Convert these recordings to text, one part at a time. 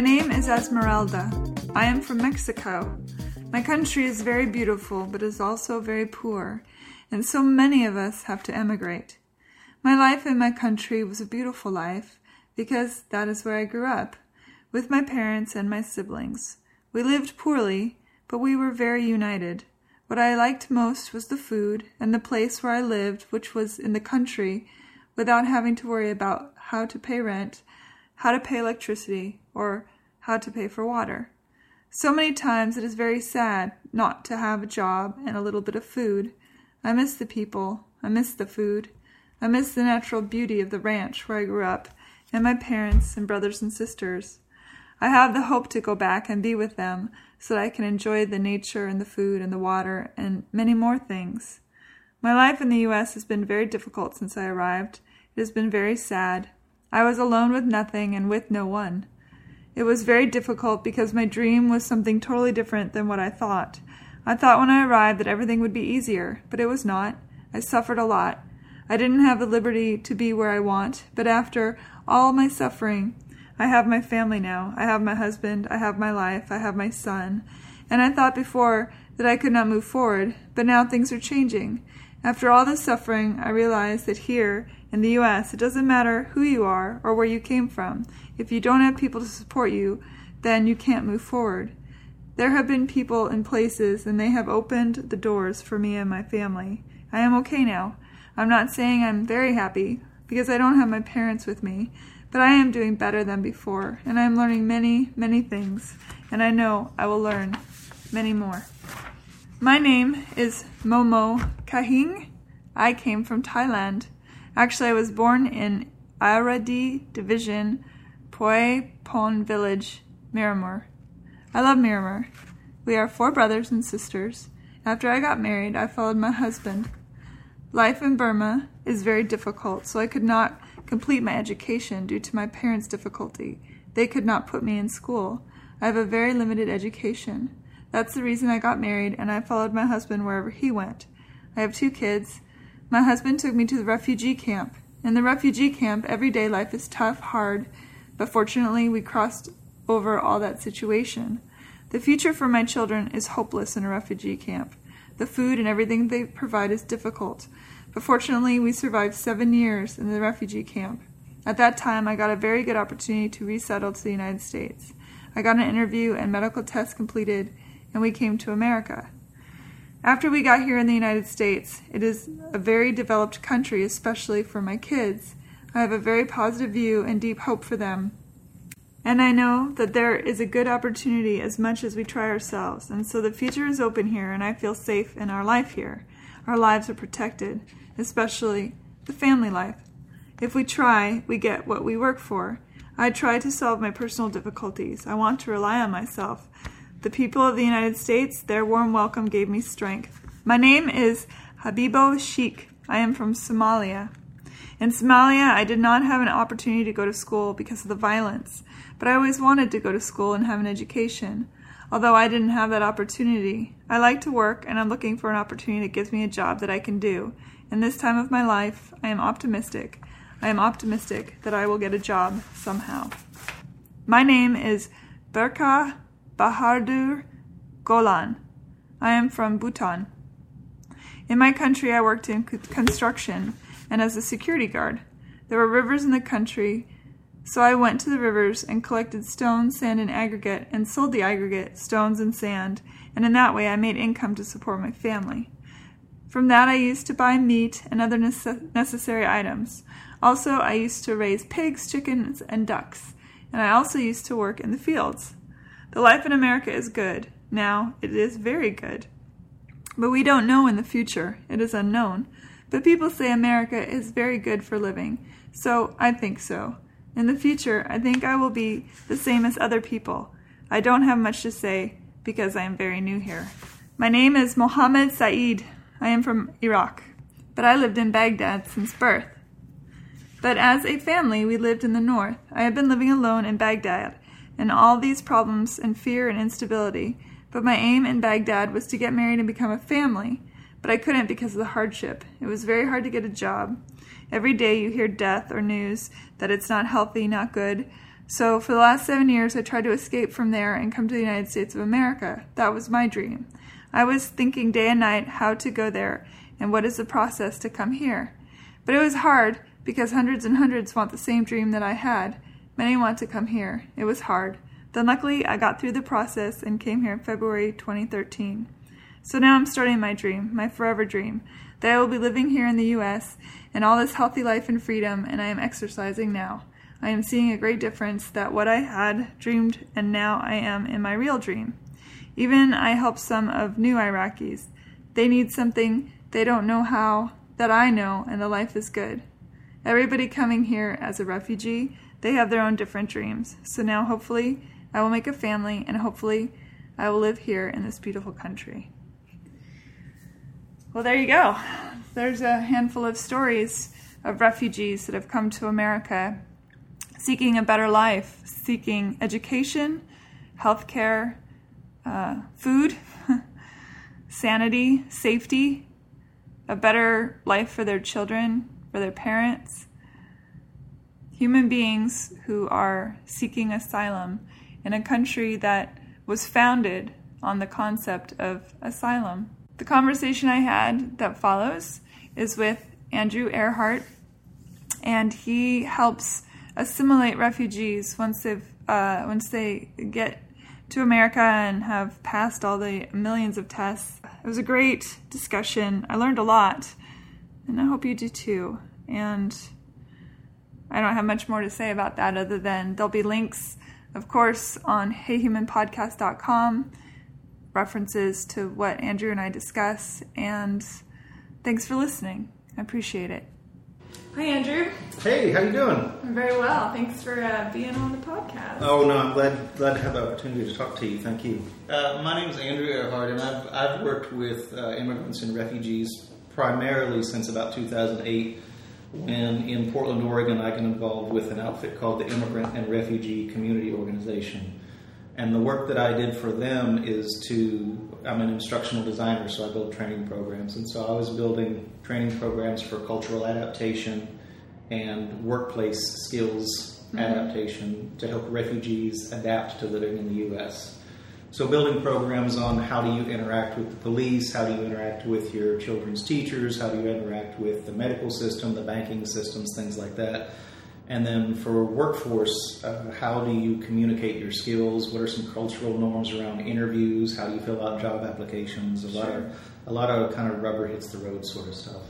My name is Esmeralda. I am from Mexico. My country is very beautiful, but is also very poor, and so many of us have to emigrate. My life in my country was a beautiful life because that is where I grew up, with my parents and my siblings. We lived poorly, but we were very united. What I liked most was the food and the place where I lived, which was in the country, without having to worry about how to pay rent, how to pay electricity, or how to pay for water. So many times it is very sad not to have a job and a little bit of food. I miss the people. I miss the food. I miss the natural beauty of the ranch where I grew up, and my parents and brothers and sisters. I have the hope to go back and be with them so that I can enjoy the nature and the food and the water and many more things. My life in the U.S. has been very difficult since I arrived. It has been very sad. I was alone with nothing and with no one. It was very difficult because my dream was something totally different than what I thought. I thought when I arrived that everything would be easier, but it was not. I suffered a lot. I didn't have the liberty to be where I want, but after all my suffering, I have my family now. I have my husband. I have my life. I have my son. And I thought before that I could not move forward, but now things are changing. After all this suffering, I realize that here in the U.S., it doesn't matter who you are or where you came from. If you don't have people to support you, then you can't move forward. There have been people in places, and they have opened the doors for me and my family. I am okay now. I'm not saying I'm very happy, because I don't have my parents with me, but I am doing better than before, and I am learning many, many things, and I know I will learn many more. My name is Momo Kahing. I came from Thailand. Actually, I was born in Irrawaddy Division, Poi Pon Village, Myanmar. I love Myanmar. We are four brothers and sisters. After I got married, I followed my husband. Life in Burma is very difficult, so I could not complete my education due to my parents' difficulty. They could not put me in school. I have a very limited education. That's the reason I got married and I followed my husband wherever he went. I have two kids. My husband took me to the refugee camp. In the refugee camp, everyday life is tough, hard, but fortunately we crossed over all that situation. The future for my children is hopeless in a refugee camp. The food and everything they provide is difficult. But fortunately, we survived seven years in the refugee camp. At that time, I got a very good opportunity to resettle to the United States. I got an interview and medical tests completed, and we came to America. After we got here in the United States, it is a very developed country, especially for my kids. I have a very positive view and deep hope for them. And I know that there is a good opportunity as much as we try ourselves, and so the future is open here, and I feel safe in our life here. Our lives are protected especially the family life. If we try, we get what we work for. I try to solve my personal difficulties. I want to rely on myself. The people of the United States, their warm welcome gave me strength. My name is Habibo Sheikh. I am from Somalia. In Somalia, I did not have an opportunity to go to school because of the violence, but I always wanted to go to school and have an education. Although I didn't have that opportunity, I like to work and I'm looking for an opportunity that gives me a job that I can do. In this time of my life, I am optimistic. I am optimistic that I will get a job somehow. My name is Berka Bahadur Golan. I am from Bhutan. In my country, I worked in construction and as a security guard. There were rivers in the country, so I went to the rivers and collected stone, sand, and aggregate and sold the aggregate, stones, and sand, and in that way I made income to support my family. From that, I used to buy meat and other necessary items. Also, I used to raise pigs, chickens, and ducks, and I also used to work in the fields. The life in America is good. Now, it is very good. But we don't know in the future. It is unknown. But people say America is very good for living, so I think so. In the future, I think I will be the same as other people. I don't have much to say because I am very new here. My name is Mohammed Saeed. I am from Iraq, but I lived in Baghdad since birth. But as a family, we lived in the north. I have been living alone in Baghdad, and all these problems and fear and instability. But my aim in Baghdad was to get married and become a family. But I couldn't because of the hardship. It was very hard to get a job. Every day you hear death or news that it's not healthy, not good. So, for the last seven years, I tried to escape from there and come to the United States of America. That was my dream. I was thinking day and night how to go there and what is the process to come here. But it was hard because hundreds and hundreds want the same dream that I had. Many want to come here. It was hard. Then, luckily, I got through the process and came here in February 2013. So now I'm starting my dream, my forever dream, that I will be living here in the U.S. and all this healthy life and freedom, and I am exercising now. I am seeing a great difference that what I had dreamed and now I am in my real dream. Even I help some of new Iraqis. They need something they don't know how that I know, and the life is good. Everybody coming here as a refugee, they have their own different dreams. So now, hopefully, I will make a family, and hopefully, I will live here in this beautiful country. Well, there you go. There's a handful of stories of refugees that have come to America seeking a better life, seeking education, healthcare, uh, food, sanity, safety, a better life for their children, for their parents. Human beings who are seeking asylum in a country that was founded on the concept of asylum. The conversation I had that follows is with Andrew Earhart, and he helps assimilate refugees once they've uh, once they get to America and have passed all the millions of tests. It was a great discussion. I learned a lot, and I hope you do too. And I don't have much more to say about that other than there'll be links, of course, on heyhumanpodcast.com, references to what Andrew and I discuss. And thanks for listening. I appreciate it. Hi, Andrew. Hey, how you doing? I'm very well. Thanks for uh, being on the podcast. Oh no, I'm glad glad to have the opportunity to talk to you. Thank you. Uh, my name is Andrew Earhart, and I've I've worked with uh, immigrants and refugees primarily since about 2008, when in Portland, Oregon, I got involved with an outfit called the Immigrant and Refugee Community Organization. And the work that I did for them is to, I'm an instructional designer, so I build training programs. And so I was building training programs for cultural adaptation and workplace skills mm-hmm. adaptation to help refugees adapt to living in the U.S. So, building programs on how do you interact with the police, how do you interact with your children's teachers, how do you interact with the medical system, the banking systems, things like that and then for workforce, uh, how do you communicate your skills? What are some cultural norms around interviews? How do you fill out job applications? A sure. lot of a lot of kind of rubber hits the road sort of stuff.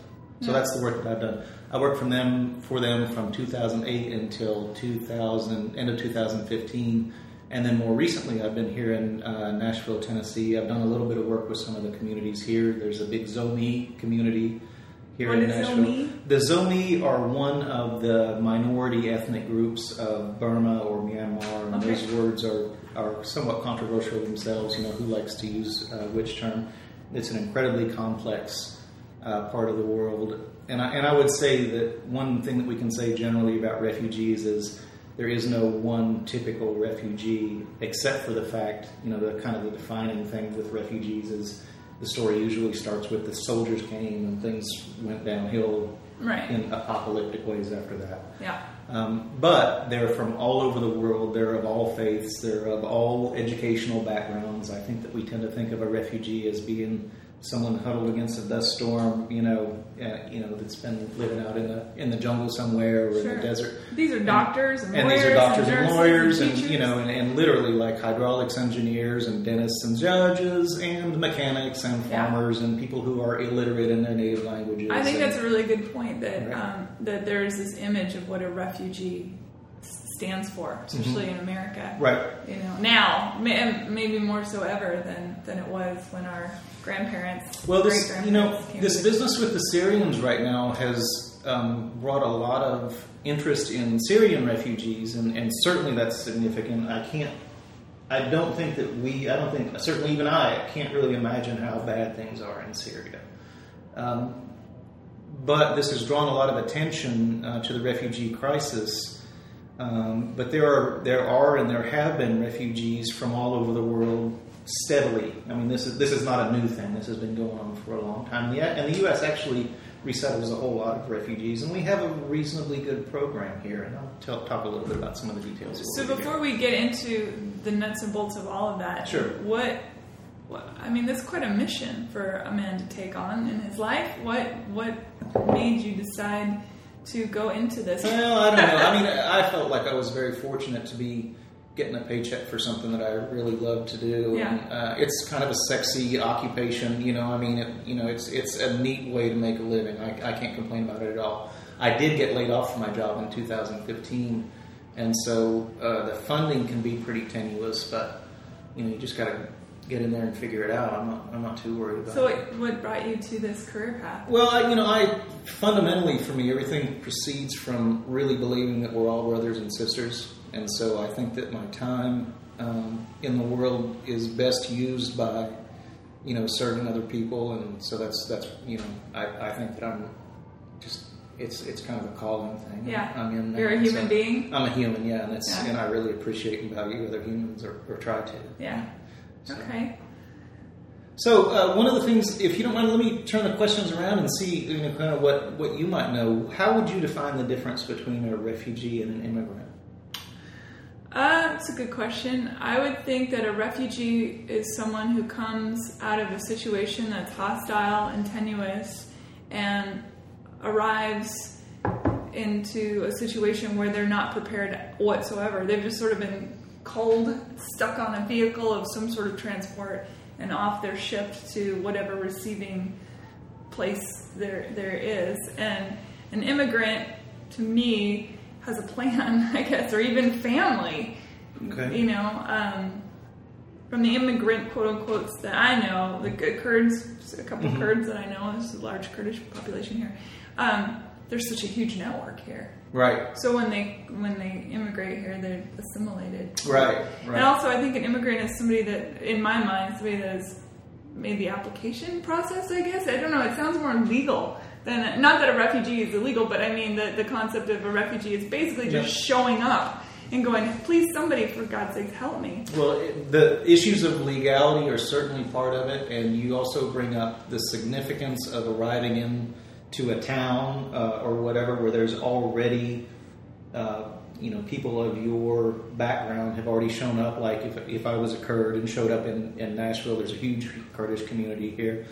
So yeah. that's the work that I've done. I worked from them for them from 2008 until 2000 end of 2015, and then more recently I've been here in uh, Nashville, Tennessee. I've done a little bit of work with some of the communities here. There's a big Zomi community here what in Nashville. Zomi? The Zomi are one of the minority ethnic groups of Burma or Myanmar, and okay. those words are, are somewhat controversial themselves. You know, who likes to use uh, which term? It's an incredibly complex uh, part of the world. And I, and I would say that one thing that we can say generally about refugees is there is no one typical refugee, except for the fact, you know, the kind of the defining thing with refugees is the story usually starts with the soldiers came and things went downhill right. in apocalyptic ways after that. Yeah. Um, but they're from all over the world. They're of all faiths. They're of all educational backgrounds. I think that we tend to think of a refugee as being someone huddled against a dust storm, you know, uh, you know, that's been living out in the in the jungle somewhere or sure. in the desert. These are doctors and, and, lawyers these are doctors and, and lawyers and, and, you know, and, and, literally like hydraulics engineers and dentists and judges and mechanics and farmers yeah. and people who are illiterate in their native languages. I think that's a really good point that right. um, that there is this image of what a refugee stands for, especially mm-hmm. in America. Right. You know, now maybe more so ever than than it was when our grandparents. Well, this you know this business with the Syrians right now has um, brought a lot of interest in Syrian refugees, and, and certainly that's significant. I can't. I don't think that we. I don't think certainly even I can't really imagine how bad things are in Syria. Um, but this has drawn a lot of attention uh, to the refugee crisis. Um, but there are there are and there have been refugees from all over the world steadily. I mean, this is this is not a new thing. This has been going on for a long time. Yet, and the U.S. actually resettles a whole lot of refugees, and we have a reasonably good program here. And I'll tell, talk a little bit about some of the details. So before we get into the nuts and bolts of all of that, sure. What, what I mean, that's quite a mission for a man to take on in his life. What what made you decide to go into this? Well, I don't know. I mean, I felt like I was very fortunate to be getting a paycheck for something that I really love to do. Yeah. And, uh, it's kind of a sexy occupation, you know. I mean, it, you know, it's it's a neat way to make a living. I, I can't complain about it at all. I did get laid off from my job in 2015, and so uh, the funding can be pretty tenuous, but you know, you just got to get in there and figure it out. I'm not, I'm not too worried about so it. So, what brought you to this career path? Well, I, you know, I fundamentally for me, everything proceeds from really believing that we're all brothers and sisters and so I think that my time um, in the world is best used by, you know, serving other people, and so that's that's you know, I, I think that I'm just it's it's kind of a calling thing. Yeah, I'm in. there. You're a human so being. I'm a human, yeah, and it's yeah. and I really appreciate and value other humans, or, or try to. Yeah. So. Okay. So uh, one of the things, if you don't mind, let me turn the questions around and see you know, kind of what, what you might know. How would you define the difference between a refugee and an immigrant? Uh, that's a good question. I would think that a refugee is someone who comes out of a situation that's hostile and tenuous and arrives into a situation where they're not prepared whatsoever. They've just sort of been cold, stuck on a vehicle of some sort of transport, and off they're shipped to whatever receiving place there there is. And an immigrant, to me, has a plan, I guess, or even family. Okay. You know, um, from the immigrant quote unquotes that I know, the Kurds, a couple mm-hmm. Kurds that I know, there's a large Kurdish population here. Um, there's such a huge network here. Right. So when they when they immigrate here, they're assimilated. Right. Right. And also, I think an immigrant is somebody that, in my mind, somebody that has made the application process. I guess I don't know. It sounds more legal than not that a refugee is illegal, but I mean the, the concept of a refugee is basically just yep. showing up and going, please, somebody, for God's sake, help me. Well, it, the issues of legality are certainly part of it, and you also bring up the significance of arriving in to a town uh, or whatever where there's already. Uh, you know, people of your background have already shown up. Like if, if I was a Kurd and showed up in, in Nashville, there's a huge Kurdish community here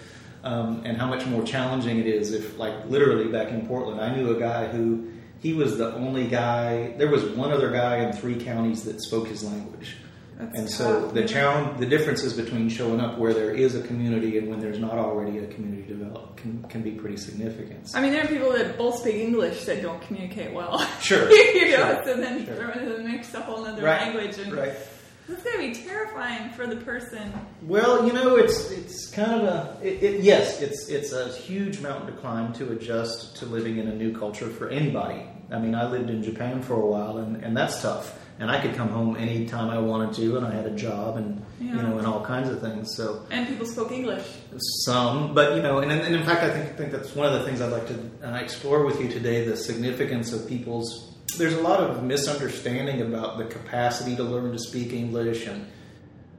um, and how much more challenging it is if, like, literally back in Portland, I knew a guy who he was the only guy. There was one other guy in three counties that spoke his language. That's and tough, so the challenge, the differences between showing up where there is a community and when there's not already a community developed can, can be pretty significant. I mean, there are people that both speak English that don't communicate well. Sure. you know, sure, so then sure. throw into the mix a whole other right, language. And right. That's gonna be terrifying for the person. Well, you know, it's it's kind of a it, it, yes, it's it's a huge mountain to climb to adjust to living in a new culture for anybody. I mean, I lived in Japan for a while, and, and that's tough. And I could come home anytime I wanted to, and I had a job, and yeah. you know, and all kinds of things. So and people spoke English. Some, but you know, and, and in fact, I think think that's one of the things I'd like to uh, explore with you today: the significance of people's there's a lot of misunderstanding about the capacity to learn to speak English and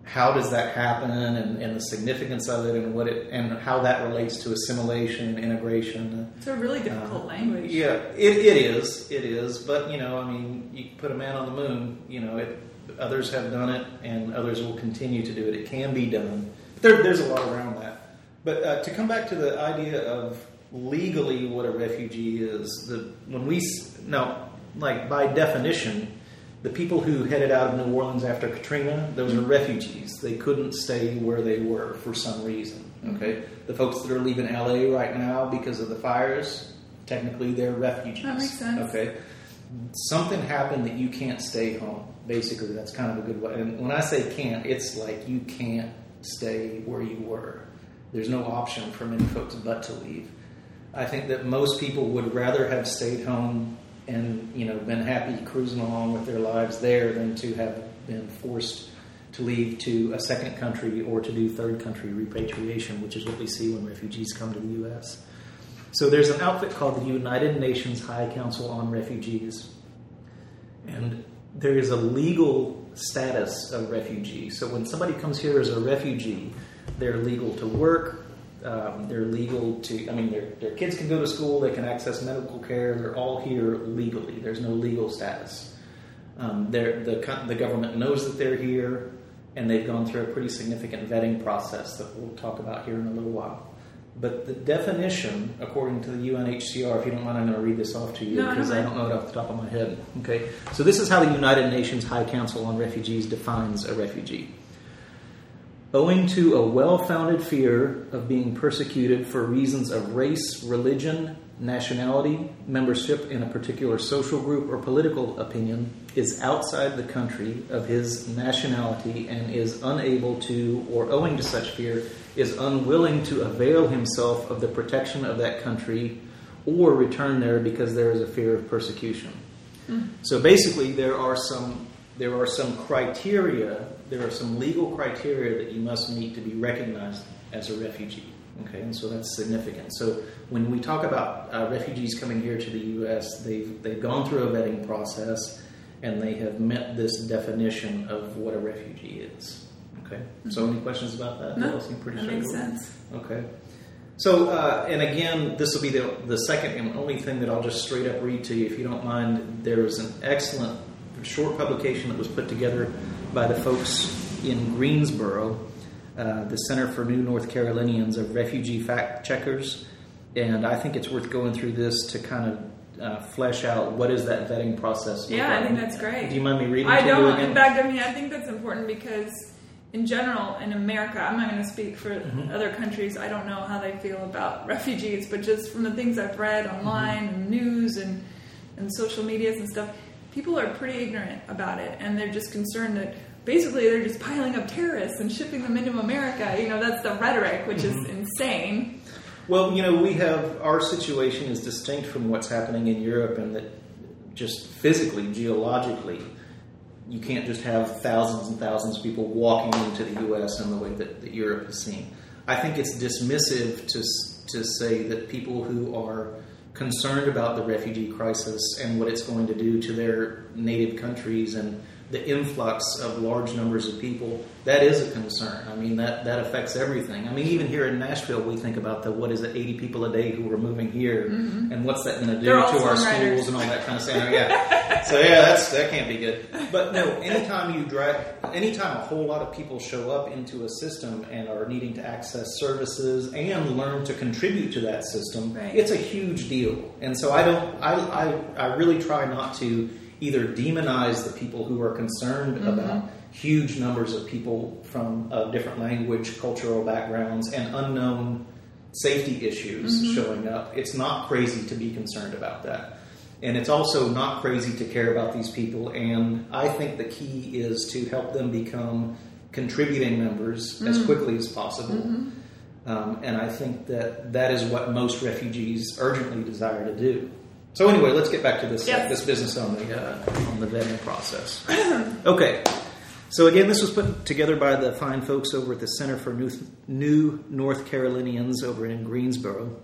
how does that happen and, and, the significance of it and what it and how that relates to assimilation and integration. It's a really difficult uh, language. Yeah, it, it is. It is. But you know, I mean, you put a man on the moon. You know, it, others have done it, and others will continue to do it. It can be done. There, there's a lot around that. But uh, to come back to the idea of legally what a refugee is, the when we now like by definition, the people who headed out of New Orleans after Katrina, those are refugees. They couldn't stay where they were for some reason. Okay, the folks that are leaving LA right now because of the fires, technically they're refugees. That makes sense. Okay, something happened that you can't stay home. Basically, that's kind of a good way. And when I say can't, it's like you can't stay where you were. There's no option for many folks but to leave. I think that most people would rather have stayed home and you know been happy cruising along with their lives there than to have been forced to leave to a second country or to do third country repatriation, which is what we see when refugees come to the U.S. So there's an outfit called the United Nations High Council on Refugees, and there is a legal status of refugee. So when somebody comes here as a refugee, they're legal to work. Um, they're legal to. I mean, their their kids can go to school. They can access medical care. They're all here legally. There's no legal status. Um, the the government knows that they're here, and they've gone through a pretty significant vetting process that we'll talk about here in a little while. But the definition, according to the UNHCR, if you don't mind, I'm going to read this off to you because no, I- don't know it off the top of my head. Okay, so this is how the United Nations High Council on Refugees defines a refugee. Owing to a well founded fear of being persecuted for reasons of race, religion, nationality, membership in a particular social group or political opinion, is outside the country of his nationality and is unable to, or owing to such fear, is unwilling to avail himself of the protection of that country or return there because there is a fear of persecution. Hmm. So basically, there are some there are some criteria, there are some legal criteria that you must meet to be recognized as a refugee. Okay, and so that's significant. So when we talk about uh, refugees coming here to the U.S., they've they've gone through a vetting process and they have met this definition of what a refugee is. Okay, so any questions about that? No, That seem pretty that makes sense. Okay. So, uh, and again, this will be the, the second and only thing that I'll just straight up read to you, if you don't mind. There was an excellent short publication that was put together by the folks in Greensboro, uh, the Center for New North Carolinians of Refugee Fact Checkers. And I think it's worth going through this to kind of uh, flesh out what is that vetting process. Yeah, I think that's great. Do you mind me reading I don't. In fact, I mean, I think that's important because, in general, in America, I'm not going to speak for Mm-hmm. other countries. I don't know how they feel about refugees, but just from the things I've read Mm-hmm. online and news and and social medias and stuff, people are pretty ignorant about it, and they're just concerned that basically they're just piling up terrorists and shipping them into America. You know, that's the rhetoric, which is Mm-hmm. insane. Well, you know, we have our situation is distinct from what's happening in Europe, and that just physically, geologically, you can't just have thousands and thousands of people walking into the U.S. in the way that, that Europe is seen. I think it's dismissive to to say that people who are concerned about the refugee crisis and what it's going to do to their native countries and the influx of large numbers of people that is a concern. I mean that that affects everything. I mean even here in Nashville we think about the what is it 80 people a day who are moving here mm-hmm. and what's that going to do They're to our songwriters. schools and all that kind of stuff. Yeah. so yeah, that's that can't be good. But no, anytime you drag anytime a whole lot of people show up into a system and are needing to access services and learn to contribute to that system, Right. it's a huge deal. And so I don't I I, I really try not to either demonize the people who are concerned about huge numbers of people from uh, different language, cultural backgrounds, and unknown safety issues showing up. It's not crazy to be concerned about that. And it's also not crazy to care about these people. And I think the key is to help them become contributing members as quickly as possible. Um, and I think that that is what most refugees urgently desire to do. So anyway, let's get back to this Yes. this business on the uh, on the vetting process. okay. So again, this was put together by the fine folks over at the Center for New, New North Carolinians over in Greensboro.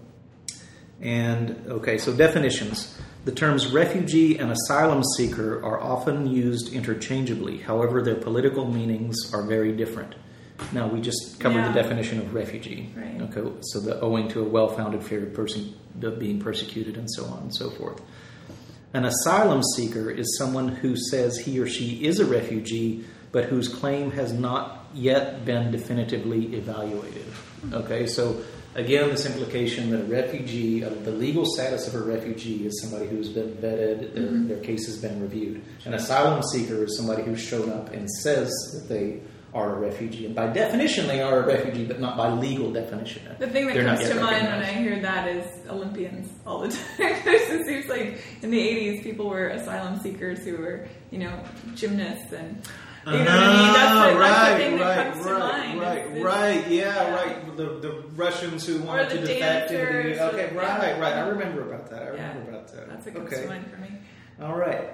And okay, so definitions. The terms refugee and asylum seeker are often used interchangeably. However, their political meanings are very different. Now, we just covered Yeah. the definition of refugee. Right. Okay, so the owing to a well-founded fear of, person, of being persecuted and so on and so forth. An asylum seeker is someone who says he or she is a refugee, but whose claim has not yet been definitively evaluated. Okay, so again, this implication that a refugee, uh, the legal status of a refugee is somebody who's been vetted, their, their case has been reviewed. An asylum seeker is somebody who's shown up and says that they are a refugee. And by definition, they are a refugee, but not by legal definition. The thing that They're comes yet to mind when I hear that is Olympians all the time. it seems like in the 80s, people were asylum seekers who were, you know, gymnasts and. You know what I mean? That's the, Ah, the right, thing that right, comes to right, mind. right, It's- it's- right. Yeah, yeah. right. The, the Russians who wanted to defect into dancers, the. Okay, right, yeah. right. I remember about that. I Yeah. remember about that. That's what comes okay. to mind for me. All right.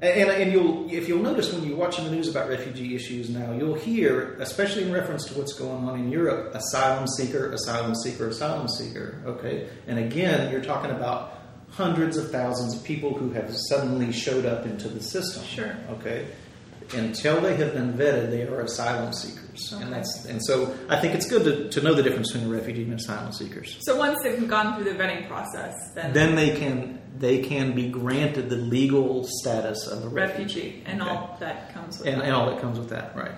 And, and you'll, if you'll notice when you're watching the news about refugee issues now, you'll hear, especially in reference to what's going on in Europe, asylum seeker, asylum seeker, asylum seeker. Okay, and again, you're talking about hundreds of thousands of people who have suddenly showed up into the system. Sure. Okay. until they have been vetted, they are asylum seekers, Okay. and that's and so I think it's good to, to know the difference between a refugee and asylum seekers. So once they've gone through the vetting process, then, Then they can they can be granted the legal status of a refugee, refugee and Okay. all that comes with and, that. and all that comes with that, right?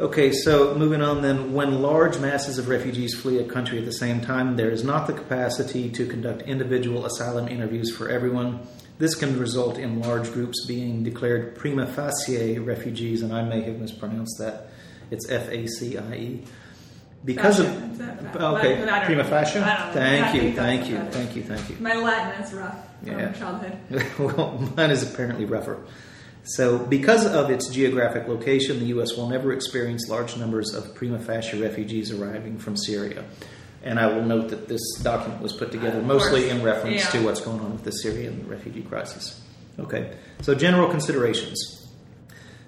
Okay, so moving on then, when large masses of refugees flee a country at the same time, there is not the capacity to conduct individual asylum interviews for everyone. This can result in large groups being declared prima facie refugees, and I may have mispronounced that. It's F A C I E. Because Fascia, of okay, prima know. facie. I don't know. Thank you, thank you, thank you, thank you. My Latin is rough from Yeah. childhood. well, mine is apparently rougher. So, because of its geographic location, the U.S. will never experience large numbers of prima facie refugees arriving from Syria. And I will note that this document was put together Of mostly course. in reference Yeah. to what's going on with the Syrian refugee crisis. Okay, so general considerations.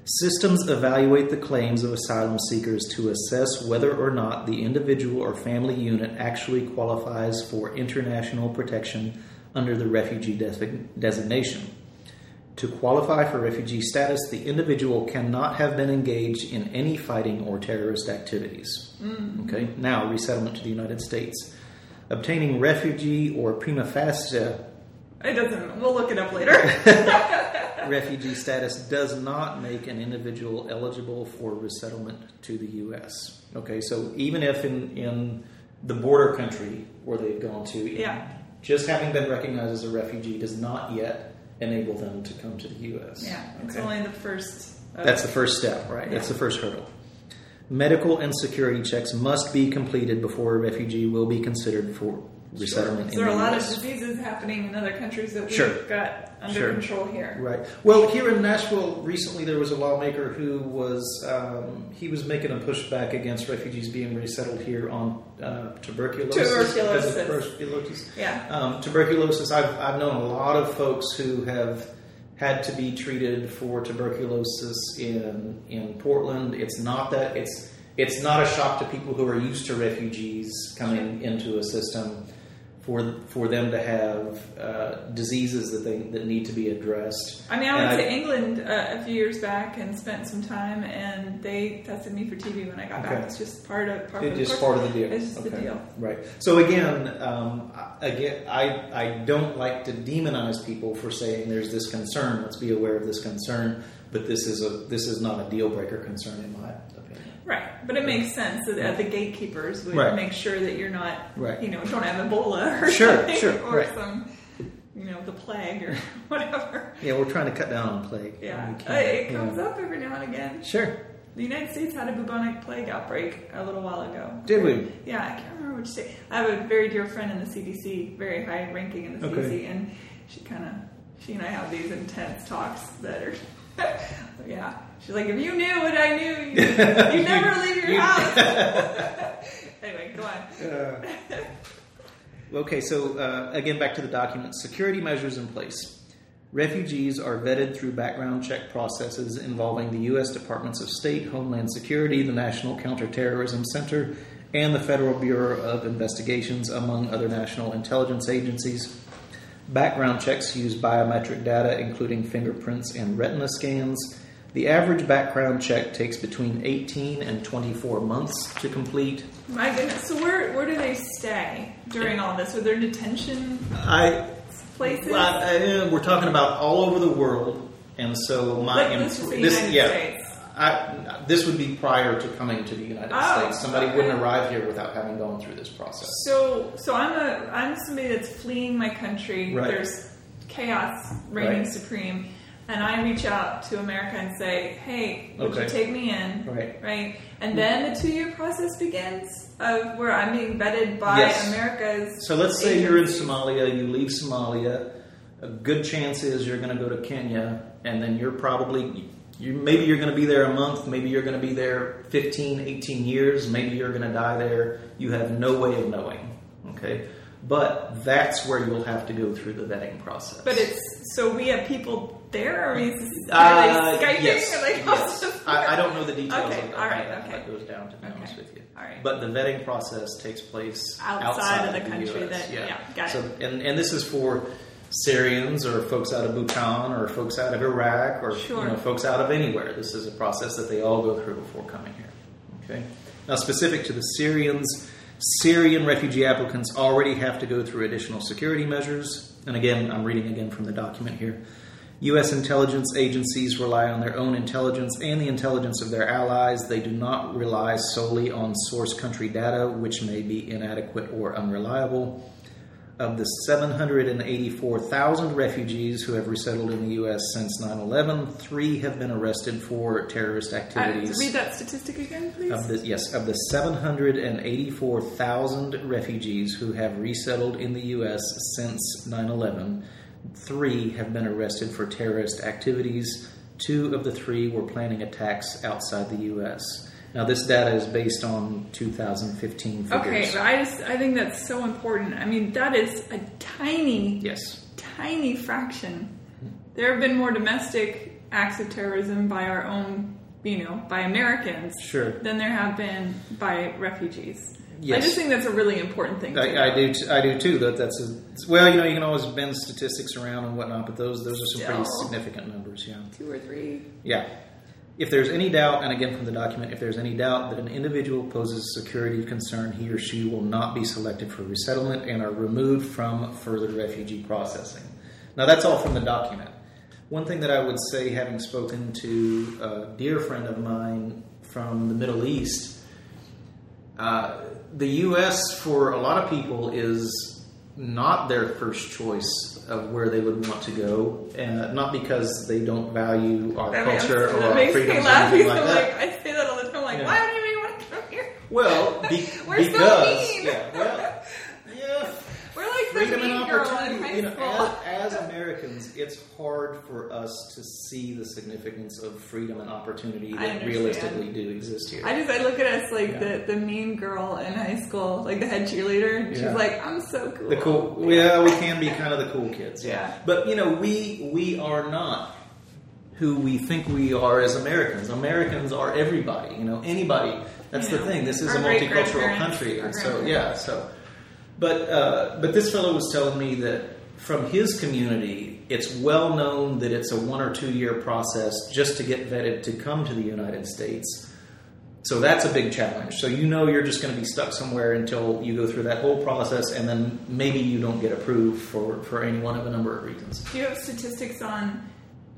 Systems evaluate the claims of asylum seekers to assess whether or not the individual or family unit actually qualifies for international protection under the refugee designation. To qualify for refugee status, the individual cannot have been engaged in any fighting or terrorist activities. Mm. Okay, now resettlement to the United States. Obtaining refugee or prima facie It doesn't. We'll look it up later. refugee status does not make an individual eligible for resettlement to the U.S. Okay, so even if in, in the border country where they've gone to, Yeah. just having been recognized as a refugee does not yet enable them to come to the U.S. yeah, it's only the first. Of, That's the first step, right? That's the first hurdle. Medical and security checks must be completed before a refugee will be considered for resettlement There are a lot US. of diseases happening in other countries that we've Sure. got under Sure. control here. Right. Well, here in Nashville, recently there was a lawmaker who was um, he was making a pushback against refugees being resettled here on uh, tuberculosis. Tuberculosis. tuberculosis. Yeah. Um, tuberculosis. I've I've known a lot of folks who have had to be treated for tuberculosis in in Portland. It's not that it's it's not a shock to people who are used to refugees coming into a system for for them to have uh, diseases that they that need to be addressed. I mean, I went to England uh, a few years back and spent some time, and they tested me for TB when I got back. It's just part of part It's of just the part of the deal. It's just the deal. Right. So again, um, I- again, I I don't like to demonize people for saying there's this concern. Let's be aware of this concern, but this is a this is not a deal breaker concern in my. Right, but it makes sense that the gatekeepers would Right. make sure that you're not, Right. you know, don't have Ebola or Sure, something, sure, or some, you know, the plague or whatever. Yeah, we're trying to cut down on plague. Yeah, Uh, it comes know. up every now and again. Sure. The United States had a bubonic plague outbreak a little while ago. Did we? Yeah, I can't remember which state. I have a very dear friend in the CDC, very high ranking in the Okay. CDC, and she kind of, she and I have these intense talks that are, yeah. She's like, if you knew what I knew, you, you never leave your house. anyway, go on. Okay, so uh, again, back to the document. Security measures in place. Refugees are vetted through background check processes involving the U.S. Departments of State, Homeland Security, the National Counterterrorism Center, and the Federal Bureau of Investigations, among other national intelligence agencies. Background checks use biometric data, including fingerprints and retina scans. The average background check takes between 18 and 24 months to complete. My goodness. So where where do they stay during all this? Are there detention I places? Well, I- uh, we're talking about all over the world, and so my Like, let's just say this yeah, States. I, this would be prior to coming to the United Oh, States. Somebody okay. wouldn't arrive here without having gone through this process. So, so I'm a I'm somebody that's fleeing my country. Right. There's chaos reigning Right. supreme, and I reach out to America and say, "Hey, would Okay. you take me in?" Right. Right, and then the two year process begins of where I'm being vetted by Yes. America's. So let's say you're in. Somalia, you leave Somalia. A good chance is you're going to go to Kenya, and then you're probably you maybe you're going to be there a month, maybe you're going to be there 15, 18 years, maybe you're going to die there. You have no way of knowing. Okay, but that's where you'll have to go through the vetting process. But it's so we have people there. Or are, we, Uh, are they skyping? yes, Are they yes. I, I don't know the details Okay, of, all right, how okay. that goes down, to be Okay, honest with you. all right. But the vetting process takes place Outside outside, of the country US, that- yeah, got so, it. And, and this is for Syrians or folks out of Bhutan or folks out of Iraq or Sure. you know, folks out of anywhere. This is a process that they all go through before coming here. Okay. Now, specific to the Syrians, Syrian refugee applicants already have to go through additional security measures. And again, I'm reading again from the document here. U.S. intelligence agencies rely on their own intelligence and the intelligence of their allies. They do not rely solely on source country data, which may be inadequate or unreliable. Of the 784,000 refugees who have resettled in the U.S. since 9 11, three have been arrested for terrorist activities. Uh, activities. read that statistic again, please. Of the, yes, of the 784,000 refugees who have resettled in the U.S. since 9 11, three have been arrested for terrorist activities. Two of the three were planning attacks outside the U.S. Now, this data is based on 2015 figures. okay, but I just I think that's so important. I mean, that is a tiny, Yes. tiny fraction. There have been more domestic acts of terrorism by our own, you know, by Americans Sure. than there have been by refugees. Yes. I just think that's a really important thing. I, I do. T- I do too. That that's a, well. You know, you can always bend statistics around and whatnot, but those those are some pretty significant numbers. Yeah. Two or three. Yeah. If there's any doubt, and again from the document, if there's any doubt that an individual poses a security concern, he or she will not be selected for resettlement and are removed from further refugee processing. Now, that's all from the document. One thing that I would say, having spoken to a dear friend of mine from the Middle East, uh, the U.S. for a lot of people is not their first choice of where they would want to go, uh, not because they don't value our That makes- culture or our freedoms or anything like that. like, I say that all the time. Like, Yeah. why would anybody want to come here? Well, be, We're so because mean. yeah, well, yeah, We're like the freedom and opportunity. You know, as, as Americans, it's hard for us to see the significance of freedom and opportunity that realistically do exist here. I just I look at us like Yeah. the, the mean girl in high school, like the head cheerleader. and She's like, I'm so cool. The cool, yeah, we can be kind of the cool kids, yeah. Yeah. But you know, we we are not who we think we are as Americans. Americans are everybody. You know, anybody. That's You the thing. This is our a multicultural country, and so yeah. So, but uh, but this fellow was telling me that from his community, it's well known that it's a one or two year process just to get vetted to come to the United States. So that's a big challenge. So you know you're just going to be stuck somewhere until you go through that whole process, and then maybe you don't get approved for, for any one of a number of reasons. Do you have statistics on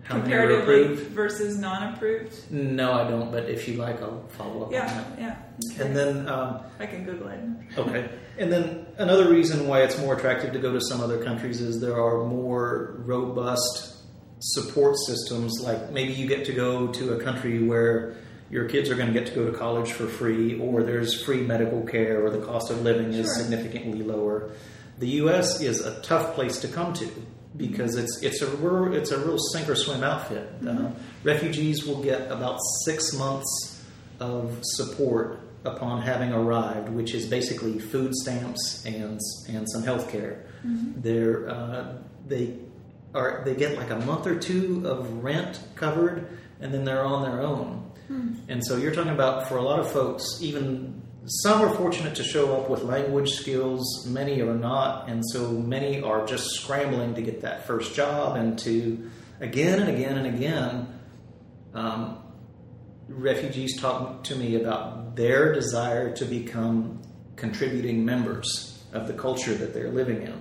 How many are comparatively approved? versus non-approved? No, I don't. But if you like, I'll follow up Yeah, on that. yeah. And then, um, I can Google it. okay. And then another reason why it's more attractive to go to some other countries is there are more robust support systems. Like maybe you get to go to a country where your kids are going to get to go to college for free, or there's free medical care, or the cost of living is significantly lower. The U.S. is a tough place to come to because it's it's a real, it's a real sink or swim outfit. Uh, refugees will get about six months of support upon having arrived, which is basically food stamps and and some health care. They're uh, they are they get like a month or two of rent covered, and then they're on their own. And so you're talking about for a lot of folks, even some are fortunate to show up with language skills, many are not, and so many are just scrambling to get that first job and to again and again and again. Um, refugees talk to me about their desire to become contributing members of the culture that they're living in.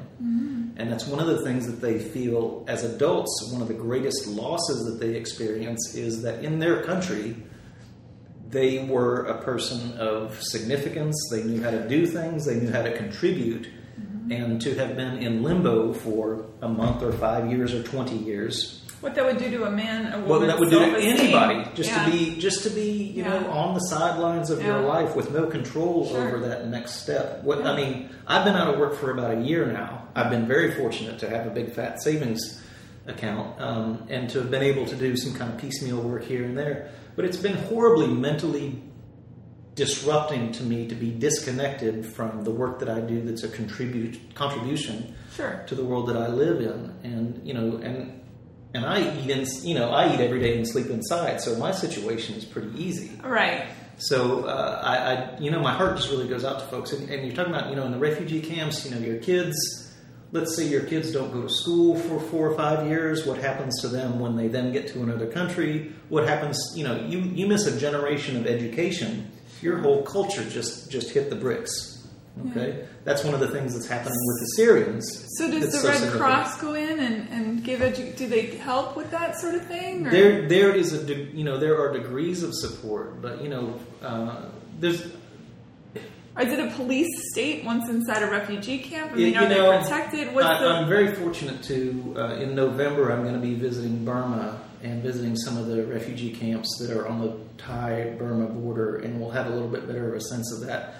And that's one of the things that they feel as adults, one of the greatest losses that they experience is that in their country, they were a person of significance, they knew how to do things, they knew how to contribute. And to have been in limbo for a month or five years or 20 years. What that would do to a man, a woman, what that would do to anybody. Just Yeah. to be just to be you know on the sidelines of your life with no control Sure. over that next step. What i mean i've been out of work for about a year now. I've been very fortunate to have a big fat savings account um, and to have been able to do some kind of piecemeal work here and there but it's been horribly mentally disrupting to me to be disconnected from the work that i do that's a contribute contribution Sure. to the world that I live in, and you know, and and I eat in, you know, I eat every day and sleep inside, so my situation is pretty easy. Right. So uh, I, I, you know, my heart just really goes out to folks, and, and you're talking about, you know, in the refugee camps, you know, your kids let's say your kids don't go to school for four or five years. What happens to them when they then get to another country? What happens? You know, you you miss a generation of education. Your whole culture just just hit the bricks. Okay, that's one of the things that's happening with the Syrians. So does the Red significant. Cross go in and, and give edu- do they help with that sort of thing? Or? There, there is a de- you know there are degrees of support, but you know uh, there's Is it a police state once inside a refugee camp? I mean, you are know, they protected? What's I, the I'm very fortunate to. Uh, in November, I'm going to be visiting Burma and visiting some of the refugee camps that are on the Thai-Burma border, and we'll have a little bit better of a sense of that.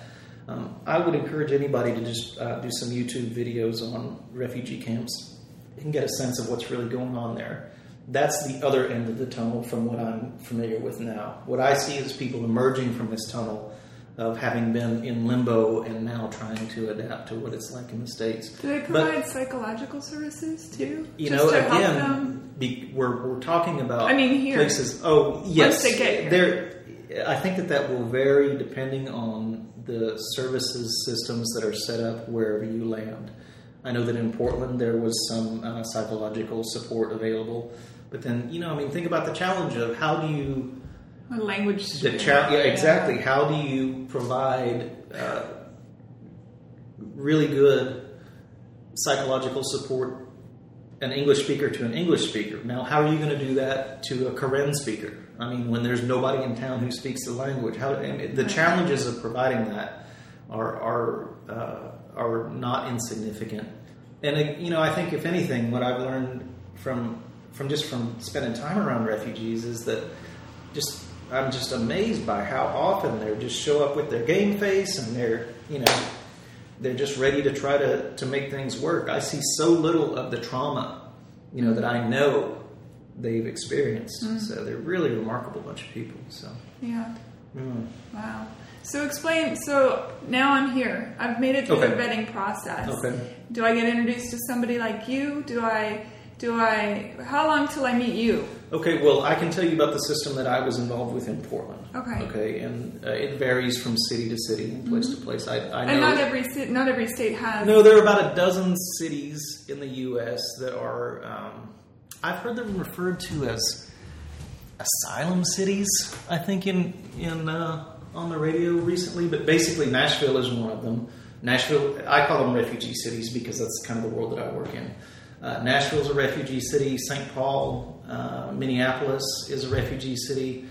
Um, I would encourage anybody to just uh, do some YouTube videos on refugee camps and get a sense of what's really going on there. That's the other end of the tunnel from what I'm familiar with now. What I see is people emerging from this tunnel of having been in limbo and now trying to adapt to what it's like in the States. do they But- provide psychological services too? You know, again, be, we're, we're talking about I mean, here. places. Oh, yes. they get here. There, I think that that will vary depending on the services systems that are set up wherever you land. I know that in Portland there was some uh, psychological support available, but then you know, I mean, think about the challenge of how do you A language. the cha- yeah, exactly. How do you provide uh, really good psychological support, an English speaker to an English speaker? Now, how are you going to do that to a Karen speaker? I mean, when there's nobody in town who speaks the language, how the challenges of providing that are are uh, are not insignificant. And uh, you know, I think if anything, what I've learned from from just from spending time around refugees is that just I'm just amazed by how often they just show up with their game face and they're you know they're just ready to try to to make things work. I see so little of the trauma, you know, that I know they've experienced. So they're really remarkable bunch of people. So Yeah. mm. Wow. So explain. So now I'm here. I've made it through Okay. the vetting process. Okay. Do I get introduced to somebody like you? Do I? Do I? How long till I meet you? Okay, well, I can tell you about the system that I was involved with in Portland. Okay. Okay, and uh, it varies from city to city and place to place. I, I know. And not every ci- not every state has. No, there are about a dozen cities in the U.S. that are. Um, I've heard them referred to as asylum cities. I think in in uh, on the radio recently, but basically Nashville is one of them. Nashville, I call them refugee cities because that's kind of the world that I work in. Uh, Nashville is a refugee city. St. Paul, uh, Minneapolis is a refugee city.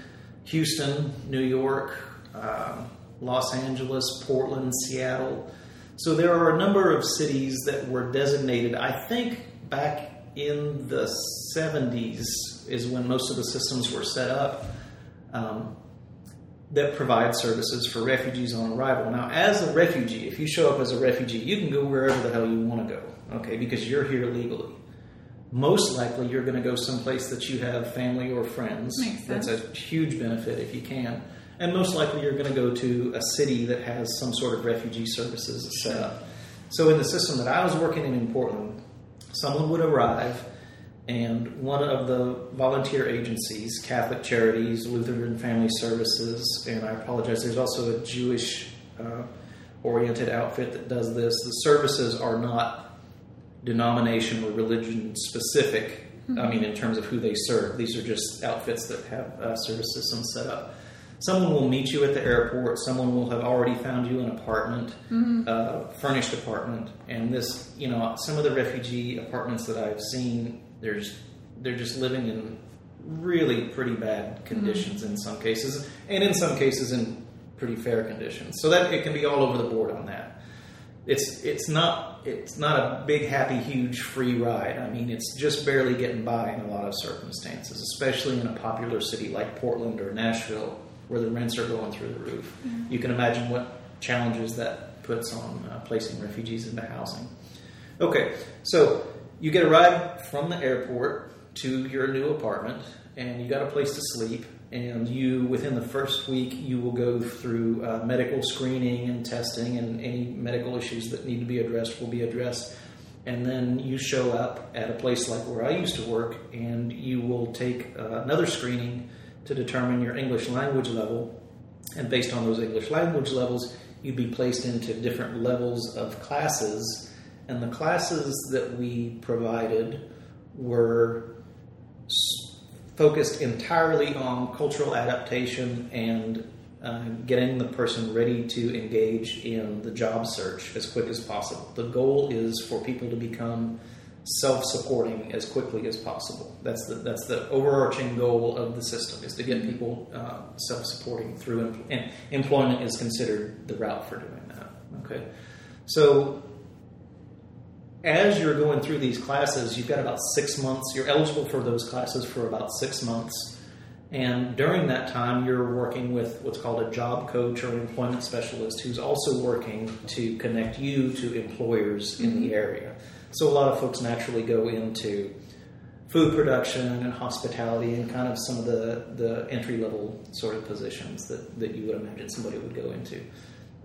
Houston, New York, um, Los Angeles, Portland, Seattle. So there are a number of cities that were designated. I think back in the 70s is when most of the systems were set up um, that provide services for refugees on arrival. Now, as a refugee, if you show up as a refugee, you can go wherever the hell you want to go, okay, because you're here legally. Most likely, you're going to go someplace that you have family or friends. Makes sense. That's a huge benefit if you can. And most likely, you're going to go to a city that has some sort of refugee services set up. So, in the system that I was working in in Portland, someone would arrive, and one of the volunteer agencies, Catholic Charities, Lutheran Family Services, and I apologize, there's also a Jewish uh, oriented outfit that does this. The services are not denomination or religion specific. I mean, in terms of who they serve, these are just outfits that have uh, service systems set up. Someone will meet you at the airport. Someone will have already found you an apartment, uh, furnished apartment, and this, you know, some of the refugee apartments that I've seen, there's they're just living in really pretty bad conditions in some cases, and in some cases in pretty fair conditions. So that it can be all over the board on that it's it's not it's not a big happy huge free ride. I mean, it's just barely getting by in a lot of circumstances, especially in a popular city like Portland or Nashville, where the rents are going through the roof. You can imagine what challenges that puts on uh, placing refugees into housing. Okay, so you get a ride from the airport to your new apartment, and you got a place to sleep. And you, within the first week, you will go through uh, medical screening and testing, and any medical issues that need to be addressed will be addressed. And then you show up at a place like where I used to work, and you will take uh, another screening to determine your English language level. And based on those English language levels, you'd be placed into different levels of classes and the classes that we provided were focused entirely on cultural adaptation and uh, getting the person ready to engage in the job search as quick as possible. The goal is for people to become self-supporting as quickly as possible. That's the that's the overarching goal of the system is to get people uh, self-supporting through em- and employment is considered the route for doing that. Okay, so as you're going through these classes, you've got about six months. You're eligible for those classes for about six months. And during that time, you're working with what's called a job coach or an employment specialist who's also working to connect you to employers in the mm-hmm. area. So, a lot of folks naturally go into food production and hospitality and kind of some of the, the entry level sort of positions that, that you would imagine somebody would go into.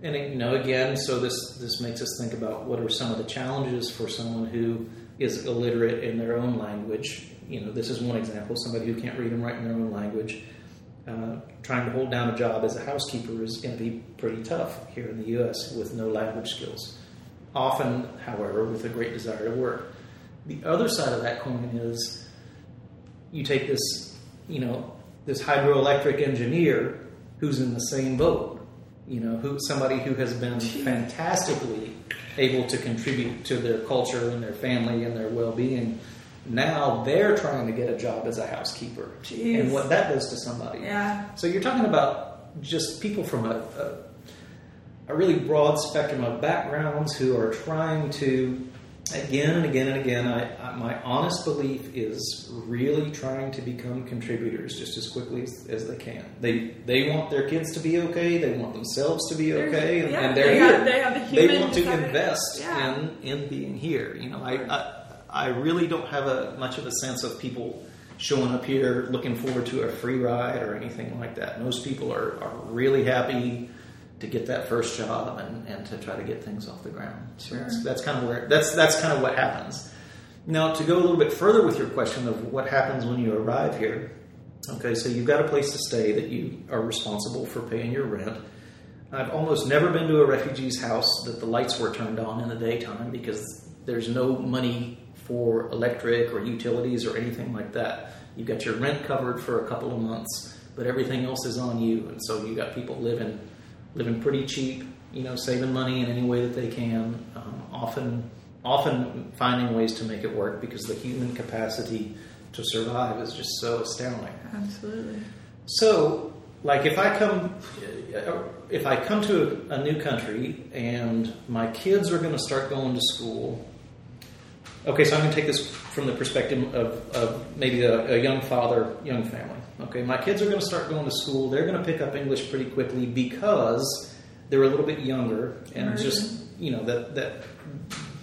And you know, again, so this this makes us think about what are some of the challenges for someone who is illiterate in their own language. You know, this is one example: somebody who can't read and write in their own language. Uh, trying to hold down a job as a housekeeper is going to be pretty tough here in the U.S. with no language skills. Often, however, with a great desire to work. The other side of that coin is you take this, you know, this hydroelectric engineer who's in the same boat you know, who somebody who has been fantastically able to contribute to their culture and their family and their well-being. Now they're trying to get a job as a housekeeper, Jeez. and what that does to somebody. Yeah. So you're talking about just people from a, a, a really broad spectrum of backgrounds who are trying to, again and again and again. I, I, my honest belief is really trying to become contributors just as quickly as, as they can. They they want their kids to be okay. They want themselves to be okay, and, yeah, and they're they here. have- they have the They want to invest Yeah. in in being here. You know, I, I I really don't have a much of a sense of people showing up here looking forward to a free ride or anything like that. Most people are, are really happy to get that first job and, and to try to get things off the ground. So Sure. that's, that's kind of where that's that's kind of what happens. Now to go a little bit further with your question of what happens when you arrive here. Okay, so you've got a place to stay that you are responsible for paying your rent. I've almost never been to a refugee's house that the lights were turned on in the daytime because there's no money for electric or utilities or anything like that. You've got your rent covered for a couple of months, but everything else is on you. And so you've got people living living pretty cheap, you know, saving money in any way that they can, um, often often finding ways to make it work because the human capacity to survive is just so astounding. Absolutely. So, like, if I come, if I come to a, a new country and my kids are going to start going to school, okay, so I'm going to take this from the perspective of, of maybe a, a young father, young family. Okay, my kids are going to start going to school. They're going to pick up English pretty quickly because they're a little bit younger, and just you know that that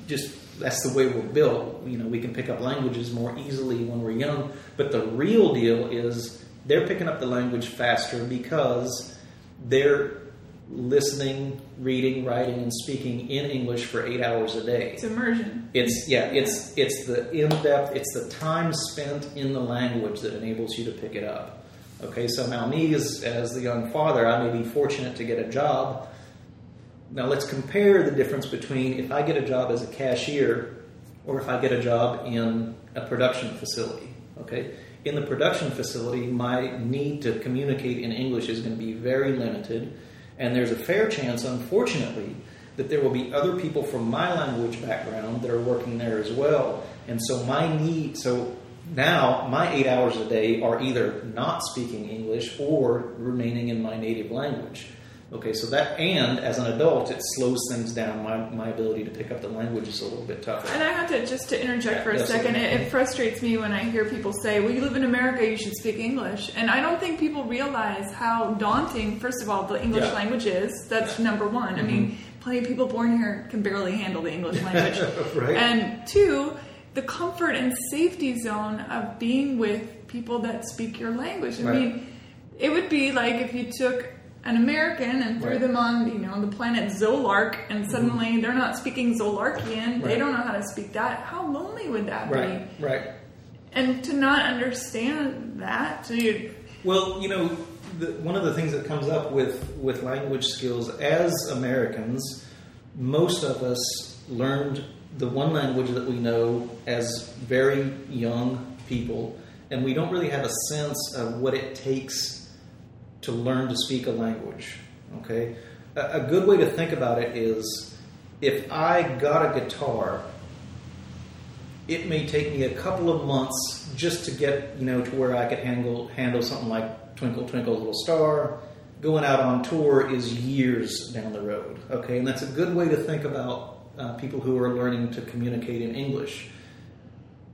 just that's the way we're built. You know, we can pick up languages more easily when we're young. But the real deal is they're picking up the language faster because they're listening, reading, writing, and speaking in English for eight hours a day. It's immersion. It's yeah, it's it's the in depth, it's the time spent in the language that enables you to pick it up. Okay, so now me as as the young father, I may be fortunate to get a job. Now let's compare the difference between if I get a job as a cashier or if I get a job in a production facility. Okay, in the production facility, my need to communicate in English is going to be very limited, and there's a fair chance, unfortunately, that there will be other people from my language background that are working there as well. And so my need, so now my eight hours a day are either not speaking English or remaining in my native language. Okay, so that, and as an adult, it slows things down. My, my ability to pick up the language is a little bit tougher. And I have to just to interject Yeah, for a second. It, it frustrates me when I hear people say, "Well, you live in America, you should speak English." And I don't think people realize how daunting, first of all, the English Yeah. language is. That's number one. I mm-hmm. mean, plenty of people born here can barely handle the English language. Right. And two, the comfort and safety zone of being with people that speak your language. I Right. mean, it would be like if you took an American and threw Right. them on, you know, the planet Zolark, and suddenly they're not speaking Zolarkian. They Mm-hmm. Don't know how to speak that. How lonely would that Right, be? right. And to not understand that, you, Well, you know, the, one of the things that comes up with, with language skills as Americans, most of us learned the one language that we know as very young people, and we don't really have a sense of what it takes to learn to speak a language. Okay? A, a good way to think about it is if I got a guitar, it may take me a couple of months just to get, you know, to where I could handle handle something like Twinkle Twinkle Little Star. Going out on tour is years down the road. Okay, and that's a good way to think about uh, people who are learning to communicate in English.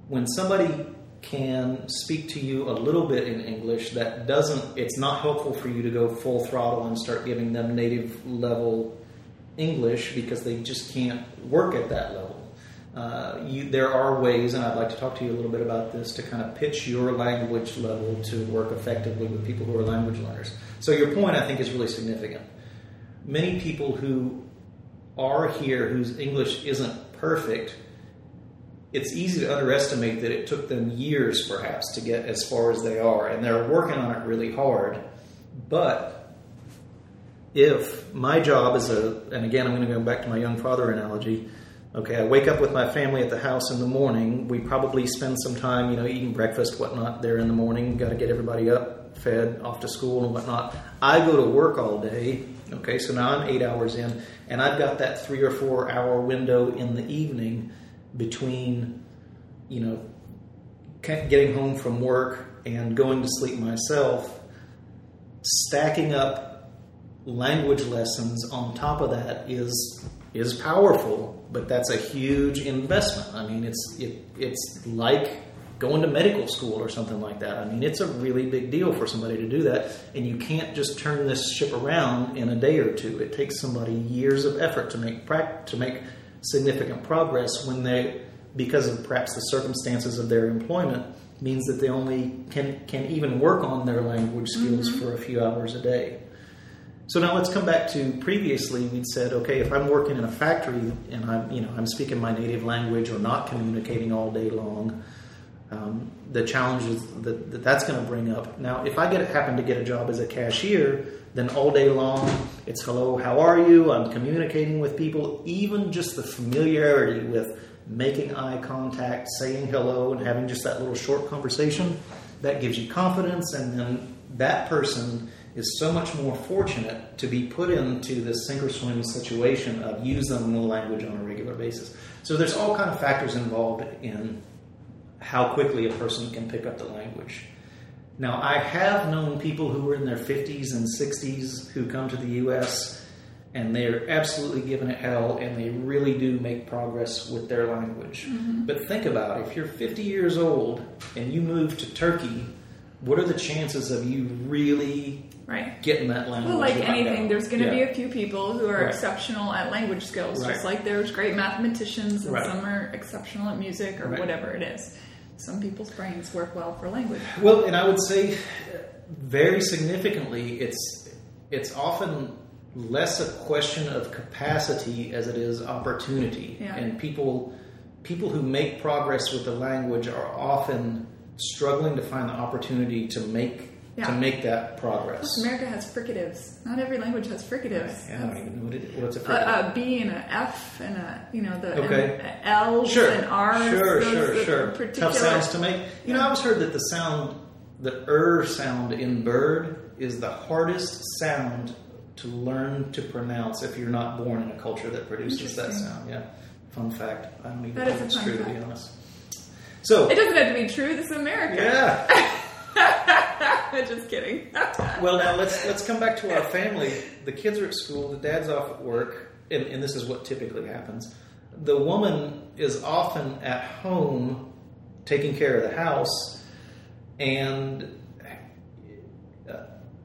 When somebody can speak to you a little bit in English, that doesn't, it's not helpful for you to go full throttle and start giving them native level English because they just can't work at that level. Uh, you, there are ways, and I'd like to talk to you a little bit about this, to kind of pitch your language level to work effectively with people who are language learners. So, your point, I think, is really significant. Many people who are here whose English isn't perfect, it's easy to underestimate that it took them years, perhaps, to get as far as they are, and they're working on it really hard. But if my job is a, and again, I'm going to go back to my young father analogy Okay, I wake up with my family at the house in the morning. We probably spend some time, you know, eating breakfast, whatnot, there in the morning. Got to get everybody up, fed, off to school, and whatnot. I go to work all day. Okay, so now I'm eight hours in, and I've got that three or four hour window in the evening between, you know, getting home from work and going to sleep myself, stacking up language lessons on top of that is is powerful, but that's a huge investment. I mean, it's it, it's like going to medical school or something like that. I mean, it's a really big deal for somebody to do that, and you can't just turn this ship around in a day or two. It takes somebody years of effort to make to make significant progress when they, because of perhaps the circumstances of their employment, means that they only can can even work on their language skills mm-hmm. for a few hours a day. So now let's come back to previously we'd said, okay, if I'm working in a factory and I'm, you know, I'm speaking my native language or not communicating all day long, um, the challenges that, that that's going to bring up. Now, if I get happen to get a job as a cashier, then all day long it's hello, how are you? I'm communicating with people. Even just the familiarity with making eye contact, saying hello, and having just that little short conversation, that gives you confidence, and then that person is so much more fortunate to be put into this sink or swim situation of using the language on a regular basis. So there's all kind of factors involved in how quickly a person can pick up the language. Now, I have known people who are in their 50s and 60s who come to the U.S. and they're absolutely given it hell and they really do make progress with their language. Mm-hmm. But think about it if you're 50 years old and you move to Turkey, what are the chances of you really right. getting that language. Well, like anything, there's going to yeah. be a few people who are right. exceptional at language skills, right. just like there's great mathematicians and some are exceptional at music or whatever it is. Some people's brains work well for language. Well, and I would say uh, very significantly, it's it's often less a question of capacity as it is opportunity, yeah. and people people who make progress with the language are often struggling to find the opportunity to make yeah. to make that progress. Plus America has fricatives. Not every language has fricatives. Yeah, I don't even know what it, what's a fricative. A, a B and a F and a you know the okay. L's sure. and R's. Sure, sure, sure. Particular... Tough sounds to make. You know, I always heard that the sound, the er sound in bird, is the hardest sound to learn to pronounce if you're not born in a culture that produces that sound. Yeah. Fun fact. I don't even know if it's true fact. to be honest. So it doesn't have to be true. This is America. Yeah. Just kidding. well, now let's let's come back to our family. The kids are at school. The dad's off at work, and, and this is what typically happens. The woman is often at home taking care of the house, and uh,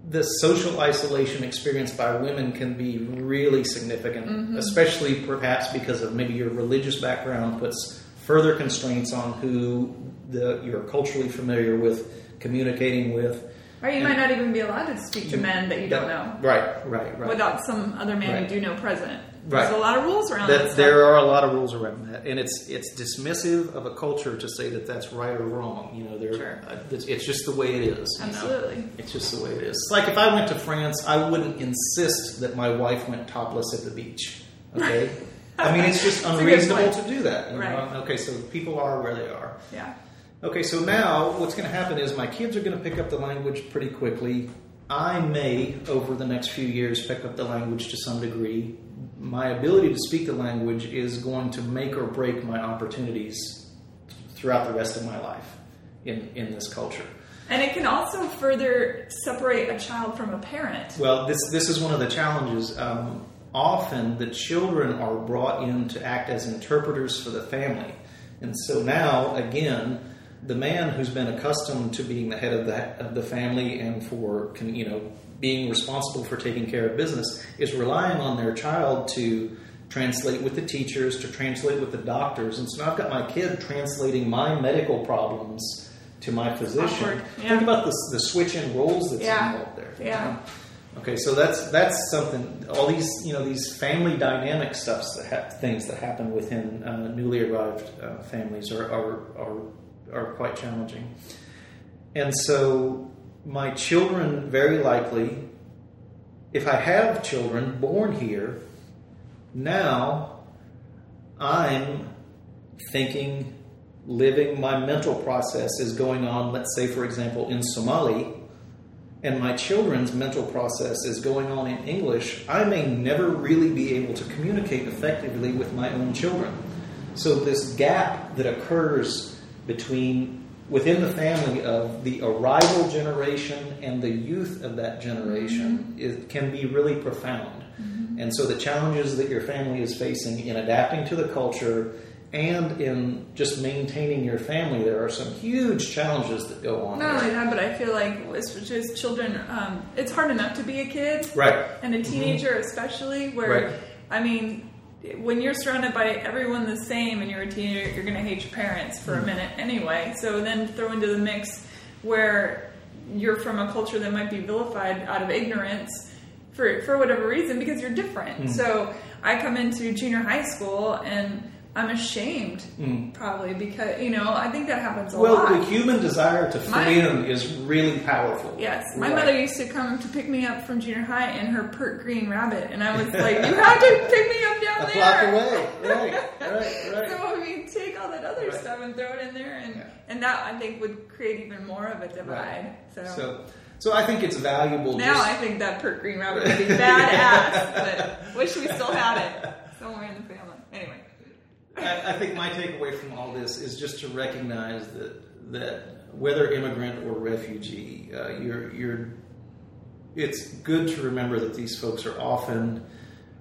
the social isolation experienced by women can be really significant, mm-hmm. especially perhaps because of maybe your religious background puts further constraints on who the, you're culturally familiar with communicating with. Or you and might not even be allowed to speak to men that you don't know. Right, right, right. Without some other man right. you do know present. Right. There's a lot of rules around that. that there are a lot of rules around that, and it's it's dismissive of a culture to say that that's right or wrong. You know, there sure. uh, it's, it's, just the way it is. Absolutely, know? it's just the way it is. It's like if I went to France, I wouldn't insist that my wife went topless at the beach. Okay. I mean, it's just unreasonable point. to do that. you know? Right. Okay, so people are where they are. Yeah. Okay, so now what's going to happen is my kids are going to pick up the language pretty quickly. I may, over the next few years, pick up the language to some degree. My ability to speak the language is going to make or break my opportunities throughout the rest of my life in, in this culture. And it can also further separate a child from a parent. Well, this this is one of the challenges. Um, often, the children are brought in to act as interpreters for the family, and so now again, the man who's been accustomed to being the head of the of the family and for you know being responsible for taking care of business is relying on their child to translate with the teachers, to translate with the doctors, and so now I've got my kid translating my medical problems to my physician. Yeah. Think about the the switch in roles that's Yeah. involved there. Yeah. Okay, so that's that's something. All these you know these family dynamic stuffs that ha- things that happen within uh, newly arrived uh, families are, are are are quite challenging. And so my children very likely, if I have children born here, now I'm thinking, living. My mental process is going on. Let's say, for example, in Somali and my children's mental process is going on in English, I may never really be able to communicate effectively with my own children. So this gap that occurs between within the family of the arrival generation and the youth of that generation mm-hmm. it can be really profound. Mm-hmm. And so the challenges that your family is facing in adapting to the culture and in just maintaining your family, there are some huge challenges that go on. Not there. only that, but I feel like as just children, um, it's hard enough to be a kid, Right. and a mm-hmm. teenager especially. Where Right. I mean, when you're surrounded by everyone the same, and you're a teenager, you're going to hate your parents for a Mm. minute anyway. So then throw into the mix where you're from a culture that might be vilified out of ignorance for for whatever reason because you're different. Mm. So I come into junior high school and. I'm ashamed, Mm. probably because you know I think that happens a Well, lot. the human desire to fit My- is really powerful. Yes, my Right. mother used to come to pick me up from junior high in her pert green rabbit, and I was like, "You have to pick me up down a there." block away. Right, right, right. So I mean, take all that other Right. stuff and throw it in there, and Yeah. and that I think would create even more of a divide. So, So, so I think it's valuable. now just, I think that pert green rabbit would be badass, but wish we still had it somewhere in the family. Anyway, I, I think my takeaway from all this is just to recognize that that whether immigrant or refugee, uh, you're you're. It's good to remember that these folks are often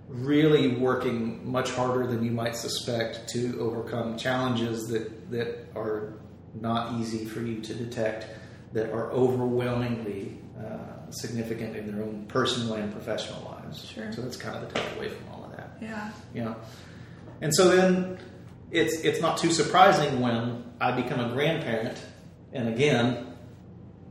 really working much harder than you might suspect to overcome challenges that that are not easy for you to detect, that are overwhelmingly uh, significant in their own personal and professional lives. Sure. So that's kind of the takeaway from all of that. yeah, You know, and so then it's it's not too surprising when I become a grandparent, and again,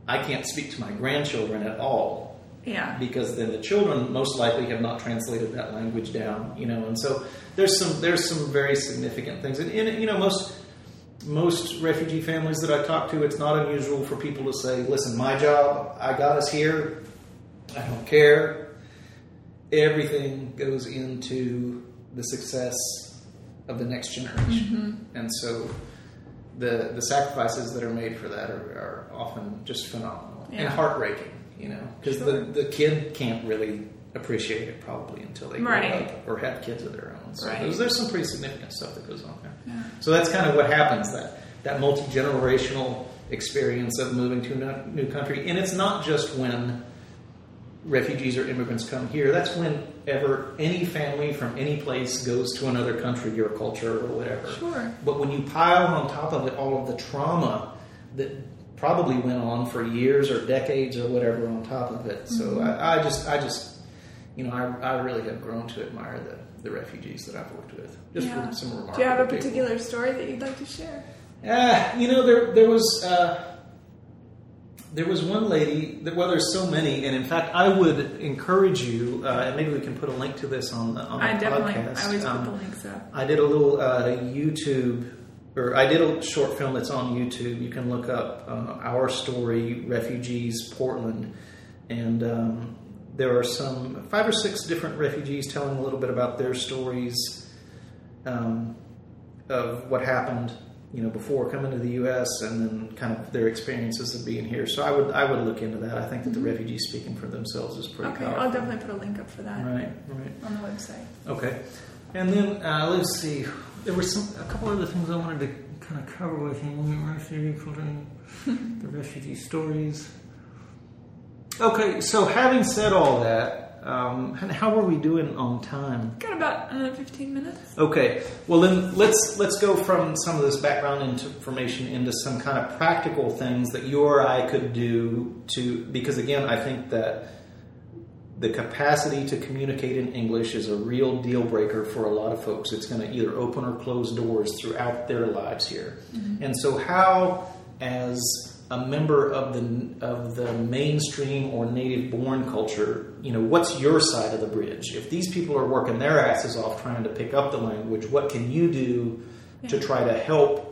I can't speak to my grandchildren at all yeah, because then the children most likely have not translated that language down. You know, and so there's some there's some very significant things, and, and you know most most refugee families that I talk to, it's not unusual for people to say, "Listen, my job, I got us here. I don't care. Everything goes into the success of the next generation." Mm-hmm. And so, the the sacrifices that are made for that are, are often just phenomenal and heartbreaking. You know, because Sure. the the kid can't really appreciate it probably until they grow up or have kids of their own. So Right. there's, there's some pretty significant stuff that goes on there. Yeah. So that's kind of what happens that that multi generational experience of moving to a new country, and it's not just when refugees or immigrants come here. That's whenever any family from any place goes to another country or culture or whatever. Sure. But when you pile on top of it all of the trauma that probably went on for years or decades or whatever on top of it, so Mm-hmm. I, I just, I just, you know, I, I really have grown to admire the, the refugees that I've worked with. Just Yeah. for some remarkable Do you have a people. particular story that you'd like to share? Uh, you know, there there was uh, there was one lady. That, well, there's so many, and in fact, I would encourage you, uh, and maybe we can put a link to this on the on the I definitely, podcast. I always Um, put the links up. I did a little uh, YouTube, or I did a short film that's on YouTube. You can look up uh, Our Story Refugees Portland, and um, there are some five or six different refugees telling a little bit about their stories. um, of what happened, you know, before coming to the U.S. and then kind of their experiences of being here. So I would I would look into that. I think that the refugees speaking for themselves is pretty Mm-hmm. Okay, powerful. I'll definitely put a link up for that Right, right. on the website. Okay, and then uh, let's see. There were some a couple other things I wanted to kind of cover with you. Refugee children, the refugee stories. Okay, so having said all that, um, how are we doing on time? Got about another 15 minutes. Okay, well then let's let's go from some of this background information into some kind of practical things that you or I could do to because again I think that the capacity to communicate in English is a real deal breaker for a lot of folks. It's going to either open or close doors throughout their lives here. And so how as a member of the of the mainstream or native born culture, you know, what's your side of the bridge? If these people are working their asses off trying to pick up the language, what can you do to try to help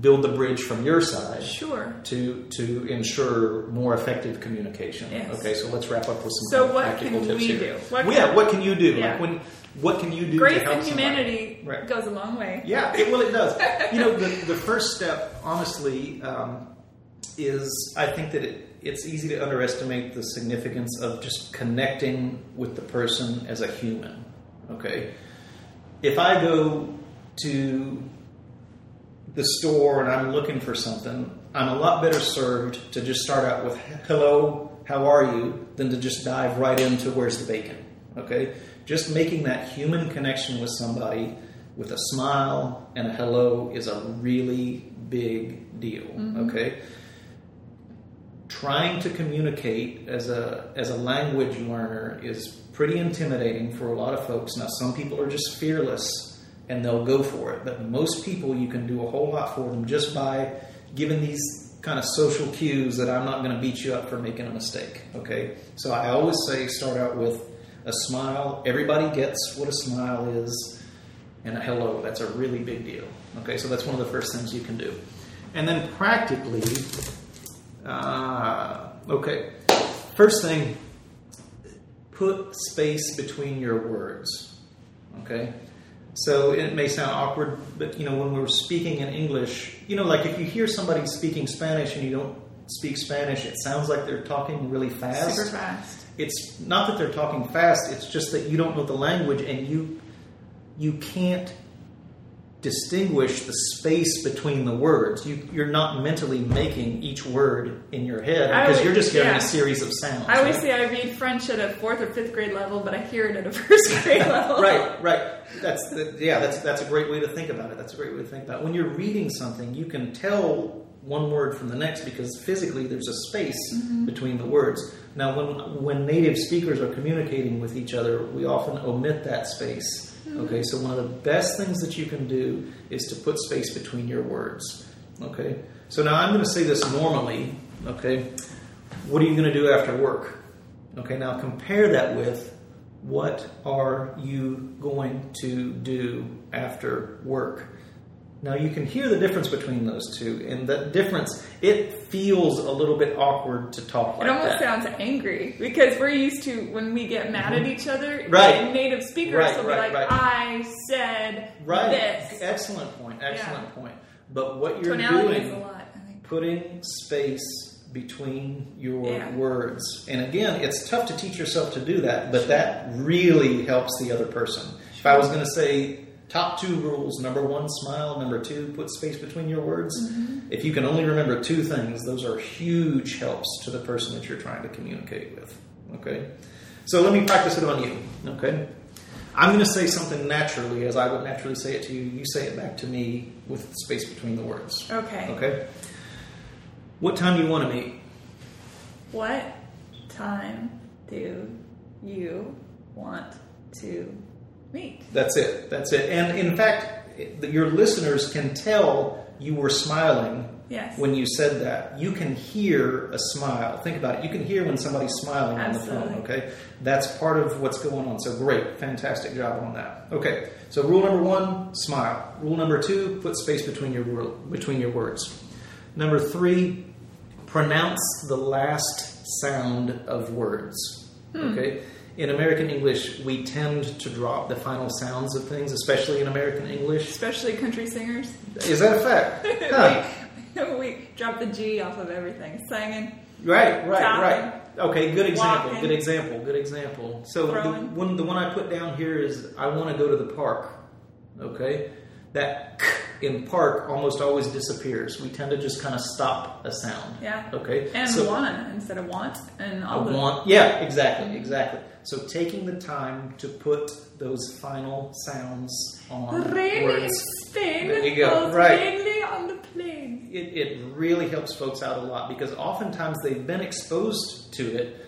build the bridge from your side? Sure. to to ensure more effective communication. Yes. Okay, so let's wrap up with some So what practical can tips we here. do? What Well, yeah, what can you do? Yeah. Like when what can you do Grace to help and humanity Right. goes a long way. Yeah, it, well, it does. you know, the, the first step, honestly, um, is I think that it, it's easy to underestimate the significance of just connecting with the person as a human. Okay? If I go to the store and I'm looking for something, I'm a lot better served to just start out with hello, how are you, than to just dive right into where's the bacon. Okay? Just making that human connection with somebody with a smile and a hello is a really big deal. Mm-hmm. Okay? Trying to communicate as a as a language learner is pretty intimidating for a lot of folks. Now some people are just fearless and they'll go for it. But most people, you can do a whole lot for them just by giving these kind of social cues that I'm not going to beat you up for making a mistake. Okay, so I always say start out with a smile. Everybody gets what a smile is, and a hello. That's a really big deal. Okay, so that's one of the first things you can do, and then practically, uh, okay, first thing, put space between your words. Okay. So it may sound awkward, but you know, when we're speaking in English, you know, like if you hear somebody speaking Spanish and you don't speak Spanish, it sounds like they're talking really fast. Super fast. It's not that they're talking fast, it's just that you don't know the language and you you can't distinguish the space between the words. You, you're not mentally making each word in your head because would- you're just hearing yeah. a series of sounds. I always right? say I read French at a fourth or fifth grade level, but I hear it at a first grade level. right, right. That's the, yeah. That's that's a great way to think about it. That's a great way to think about it. When you're reading something, you can tell one word from the next because physically there's a space mm-hmm. between the words. Now, when when native speakers are communicating with each other, we often omit that space. Okay, so one of the best things that you can do is to put space between your words. Okay, so now I'm going to say this normally. Okay, what are you going to do after work? Okay, now compare that with what are you going to do after work? Now you can hear the difference between those two, and that difference it feels a little bit awkward to talk like It almost that. sounds angry because we're used to when we get mad at each other. Mm-hmm. Right. native speakers Right, will right, be like, right. "I said right. this." Excellent point. Excellent Yeah. point. But what you're Tonality doing is a lot. I think. putting space between your Yeah. words. And again, it's tough to teach yourself to do that, but that really helps the other person. If I was going to say top two rules number one, smile, number two, put space between your words. Mm-hmm. If you can only remember two things, those are huge helps to the person that you're trying to communicate with. Okay? So let me practice it on you. Okay? I'm going to say something naturally as I would naturally say it to you. You say it back to me with space between the words. Okay. Okay. What time do you want to meet? What time do you want to meet? That's it. That's it. And in fact, your listeners can tell you were smiling Yes. when you said that. You can hear a smile. Think about it. You can hear when somebody's smiling on the phone. Okay, that's part of what's going on. So great, fantastic job on that. Okay, so rule number one: smile. Rule number two: put space between your between your words. Number three: pronounce the last sound of words. Hmm. Okay, in American English, we tend to drop the final sounds of things, especially in American English. Especially country singers. Is that a fact? Huh. we, we drop the G off of everything. Singing. Right, right, right. Okay, good example. Walking. Good example. Good example. So the one, the one I put down here is I want to go to the park. Okay, that k in park almost always disappears. We tend to just kind of stop a sound. Yeah. Okay. And so wanna instead of want. And I all the want. Yeah, exactly, exactly. So taking the time to put those final sounds on The words. There you go. Right. mainly on the plane. it, it really helps folks out a lot because oftentimes they've been exposed to it.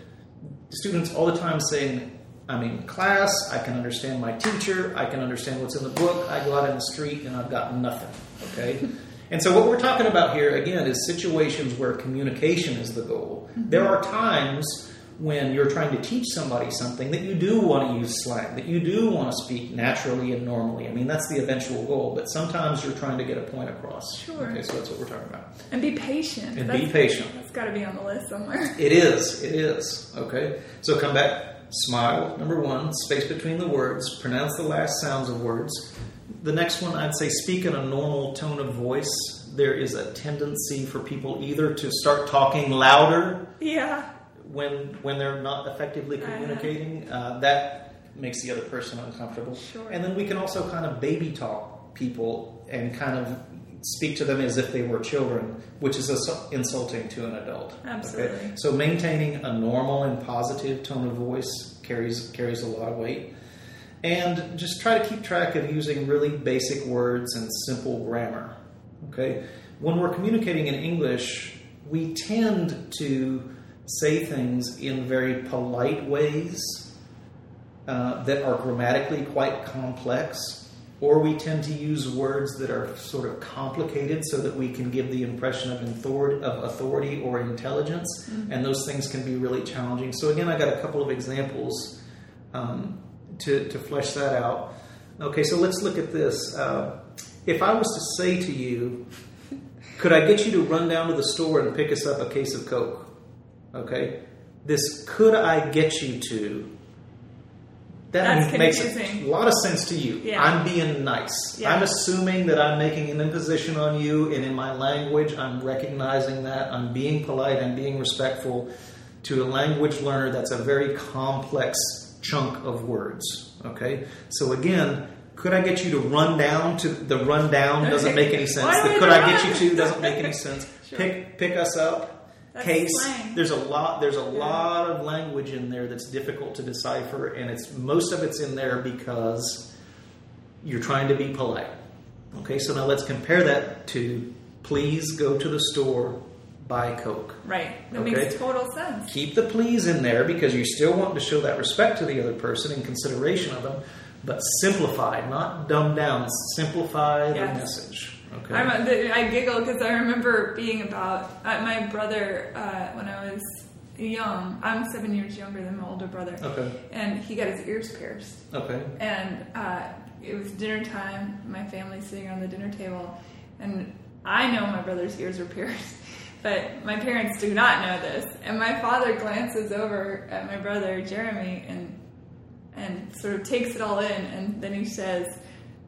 Students all the time saying, I'm in class, I can understand my teacher, I can understand what's in the book, I go out in the street and I've got nothing. Okay? and so what we're talking about here again is situations where communication is the goal. Mm-hmm. There are times when you're trying to teach somebody something that you do want to use slang, that you do want to speak naturally and normally. I mean, that's the eventual goal, but sometimes you're trying to get a point across. Sure. Okay, so that's what we're talking about. And be patient. And That's- be patient. That's got to be on the list somewhere. It is. It is. Okay. So come back. Smile. Number one. Space between the words. Pronounce the last sounds of words. The next one, I'd say, speak in a normal tone of voice. There is a tendency for people either to start talking louder Yeah. when when they're not effectively Uh-huh. communicating. Uh, that makes the other person uncomfortable. Sure. And then we can also kind of baby talk people and kind of speak to them as if they were children, which is insulting to an adult. Absolutely. So maintaining a normal and positive tone of voice carries carries a lot of weight. And just try to keep track of using really basic words and simple grammar. Okay? When we're communicating in English, we tend to say things in very polite ways uh, that are grammatically quite complex, or we tend to use words that are sort of complicated so that we can give the impression of authority, or intelligence, and those things can be really challenging. So, again, I got a couple of examples um, to, to flesh that out. Okay, so let's look at this. Uh, if I was to say to you, could I get you to run down to the store and pick us up a case of Coke? Okay, this could I get you to that makes confusing. a lot of sense to you. Yeah. I'm being nice. Yeah. I'm assuming that I'm making an imposition on you, and in my language, I'm recognizing that. I'm being polite. I'm being respectful. To a language learner, that's a very complex chunk of words. Okay, so again. Could I get you to run down to the run down doesn't make any sense. The could I get you to doesn't make any sense. Sure. Pick pick us up. That's case. slang. There's a lot. There's a Yeah. lot of language in there that's difficult to decipher, and it's most of it's in there because you're trying to be polite. Okay, so now let's compare that to please go to the store, buy Coke. Right. That Okay. makes total sense. Keep the please in there because you still want to show that respect to the other person and consideration of them, but simplify, not dumb down. Simplify the message. Okay. I'm, I giggle because I remember being about uh, my brother uh, when I was young. I'm seven years younger than my older brother, okay. and he got his ears pierced. Okay. And uh, it was dinner time. My family's sitting around the dinner table, and I know my brother's ears were pierced, but my parents do not know this. And my father glances over at my brother Jeremy and and sort of takes it all in, and then he says.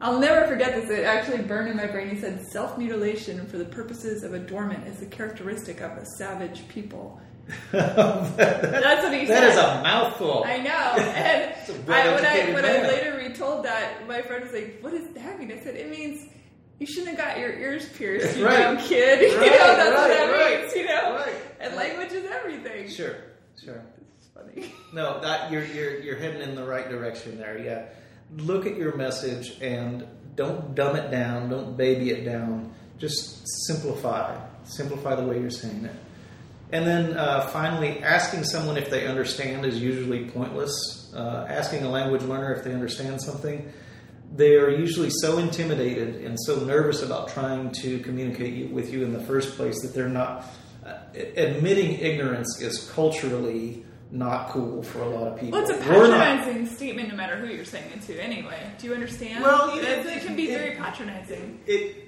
I'll never forget this. It actually burned in my brain. He said, "Self mutilation for the purposes of adornment is a characteristic of a savage people." That's what he said. That is a mouthful. I know. And I, when I when I later retold that, my friend was like, "What does that mean?" I said, "It means you shouldn't have got your ears pierced, you Right. dumb kid. you know that's what that right, means. You know, right. and language is everything." Sure. Sure. It's funny. No, that you're you're you're heading in the right direction there. Yeah. Look at your message and don't dumb it down. Don't baby it down. Just simplify. Simplify the way you're saying it. And then uh, finally, asking someone if they understand is usually pointless. Uh, asking a language learner if they understand something, they are usually so intimidated and so nervous about trying to communicate with you in the first place that they're not. Uh, admitting ignorance is culturally not cool for a lot of people. Well, it's a We're not- patronizing statement, no matter who you're saying it to. Anyway, do you understand? Well, you know, it, it can be it- very patronizing. it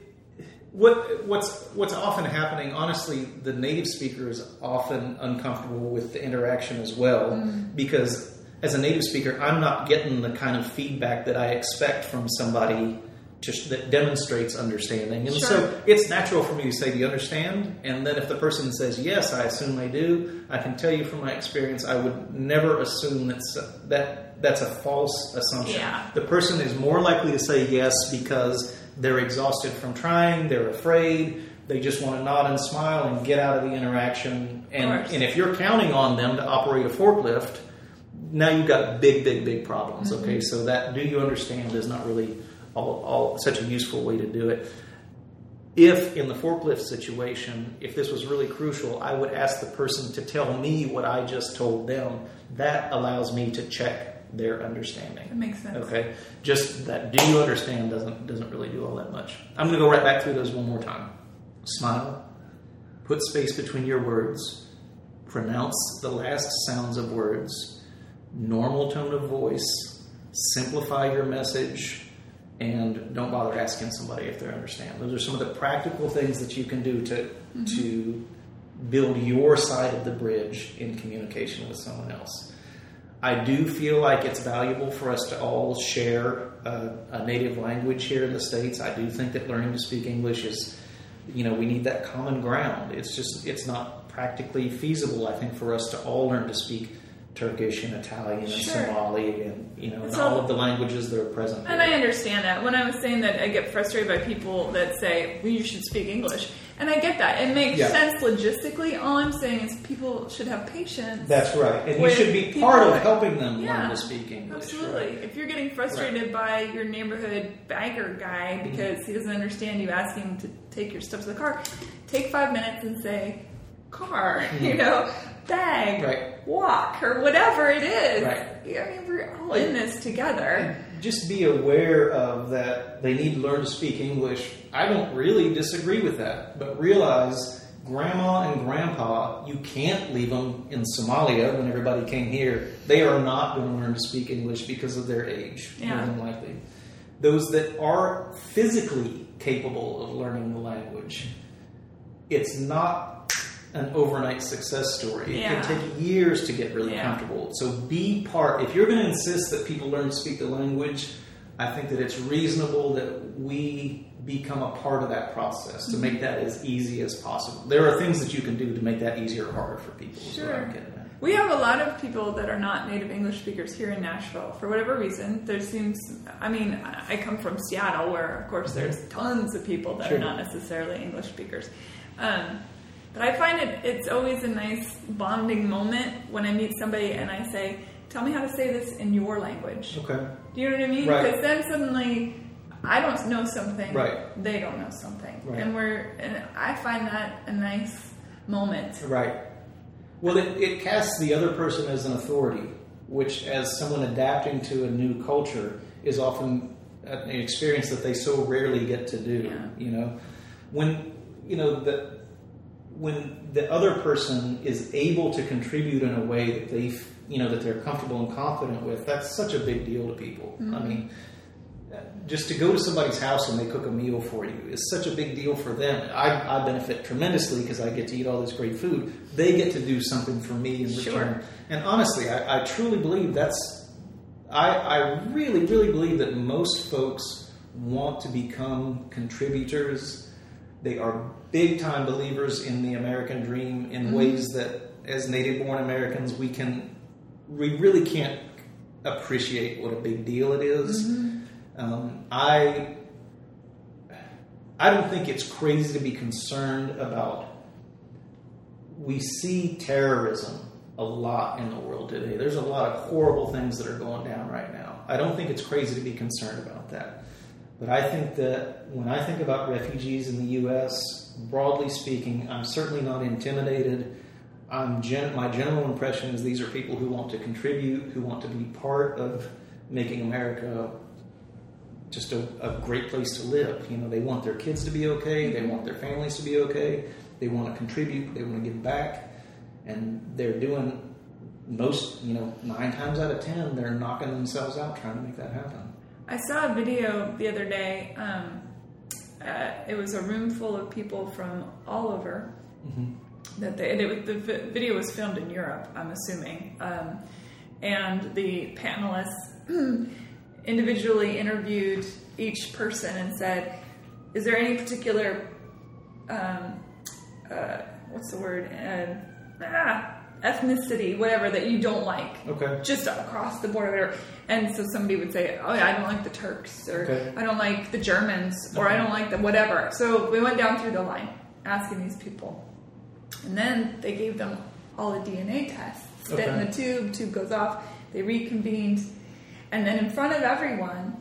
what what's what's often happening honestly the native speaker is often uncomfortable with the interaction as well mm. because as a native speaker, I'm not getting the kind of feedback that I expect from somebody to, that demonstrates understanding. And Sure. so it's natural for me to say, Do you understand? And then if the person says yes, I assume they do. I can tell you from my experience, I would never assume that's, that that's a false assumption. Yeah. The person is more likely to say yes because they're exhausted from trying, they're afraid, they just want to nod and smile and get out of the interaction. And, and if you're counting on them to operate a forklift, now you've got big, big, big problems. Mm-hmm. Okay, so that do you understand is not really all, all such a useful way to do it. If in the forklift situation, if this was really crucial, I would ask the person to tell me what I just told them. That allows me to check their understanding. That makes sense. Okay, just that do you understand doesn't doesn't really do all that much. I'm going to go right back through those one more time. Smile, put space between your words, pronounce the last sounds of words, normal tone of voice, simplify your message, and don't bother asking somebody if they understand. Those are some of the practical things that you can do to mm-hmm. to build your side of the bridge in communication with someone else. I do feel like it's valuable for us to all share a, a native language here in the states. I do think that learning to speak English is, you know, we need that common ground. It's just it's not practically feasible. I think for us to all learn to speak Turkish and Italian and Somali and you know and So- all of the languages that are present. And here. I understand that. When I was saying that I get frustrated by people that say, well, you should speak English. And I get that. It makes Yeah. sense logistically. All I'm saying is people should have patience. That's right, and you should be part of helping them Yeah, learn to speak English. Absolutely. right? If you're getting frustrated by your neighborhood banker guy Mm-hmm. because he doesn't understand you asking him to take your stuff to the car, take five minutes and say, car, you know, bag, Mm-hmm. Right. walk, or whatever it is. Right. I mean, we're all in this together. just be aware of that they need to learn to speak English. I don't really disagree with that, but realize grandma and grandpa, you can't leave them in Somalia when everybody came here. They are not going to learn to speak English because of their age, Yeah. more than likely. Those that are physically capable of learning the language, it's not an overnight success story. It Yeah. can take years to get really Yeah. comfortable. So be part. If you're going to insist that people learn to speak the language, I think that it's reasonable that we become a part of that process to make that as easy as possible. There are things that you can do to make that easier or harder for people. is what I'm Sure. We have a lot of people that are not native English speakers here in Nashville. For whatever reason, there seems, I mean, I come from Seattle where, of course, there's tons of people that Sure. are not necessarily English speakers. Um, but I find it, it's always a nice bonding moment when I meet somebody and I say, Tell me how to say this in your language. Okay. Do you know what I mean? Right. Because then suddenly I don't know something, Right. they don't know something. Right. And we're, and I find that a nice moment. Right. Well, it, it casts the other person as an authority, which, as someone adapting to a new culture, is often an experience that they so rarely get to do. Yeah. You know, when you know the when the other person is able to contribute in a way that they you know that they're comfortable and confident with, that's such a big deal to people. I mm-hmm. mean, uh, just to go to somebody's house and they cook a meal for you is such a big deal for them. I, I benefit tremendously because I get to eat all this great food. They get to do something for me in return. And honestly, I, I truly believe that's. I, I really, really believe that most folks want to become contributors. They are big time believers in the American dream in ways that, as native born Americans, we can. We really can't appreciate what a big deal it is. Um, I I don't think it's crazy to be concerned about. We see terrorism a lot in the world today. There's a lot of horrible things that are going down right now. I don't think it's crazy to be concerned about that. But I think that when I think about refugees in the U.S., broadly speaking, I'm certainly not intimidated. I'm gen- my general impression is these are people who want to contribute, who want to be part of making America just a, a great place to live. You know, they want their kids to be okay, they mm-hmm. want their families to be okay, they want to contribute, they want to give back, and they're doing most, you know, nine times out of ten, they're knocking themselves out trying to make that happen. I saw a video the other day. Um, uh, it was a room full of people from all over. That they, they, the video was filmed in Europe, I'm assuming, um, and the panelists individually interviewed each person and said, "Is there any particular um, uh, what's the word? Uh, ah, ethnicity, whatever that you don't like. Okay. Just across the board, whatever. And so somebody would say, "Oh yeah, I don't like the Turks, or Okay. I don't like the Germans, or I don't like the whatever." So we went down through the line asking these people, and then they gave them all a DNA test. Spit in the tube, tube goes off. They reconvened, and then in front of everyone,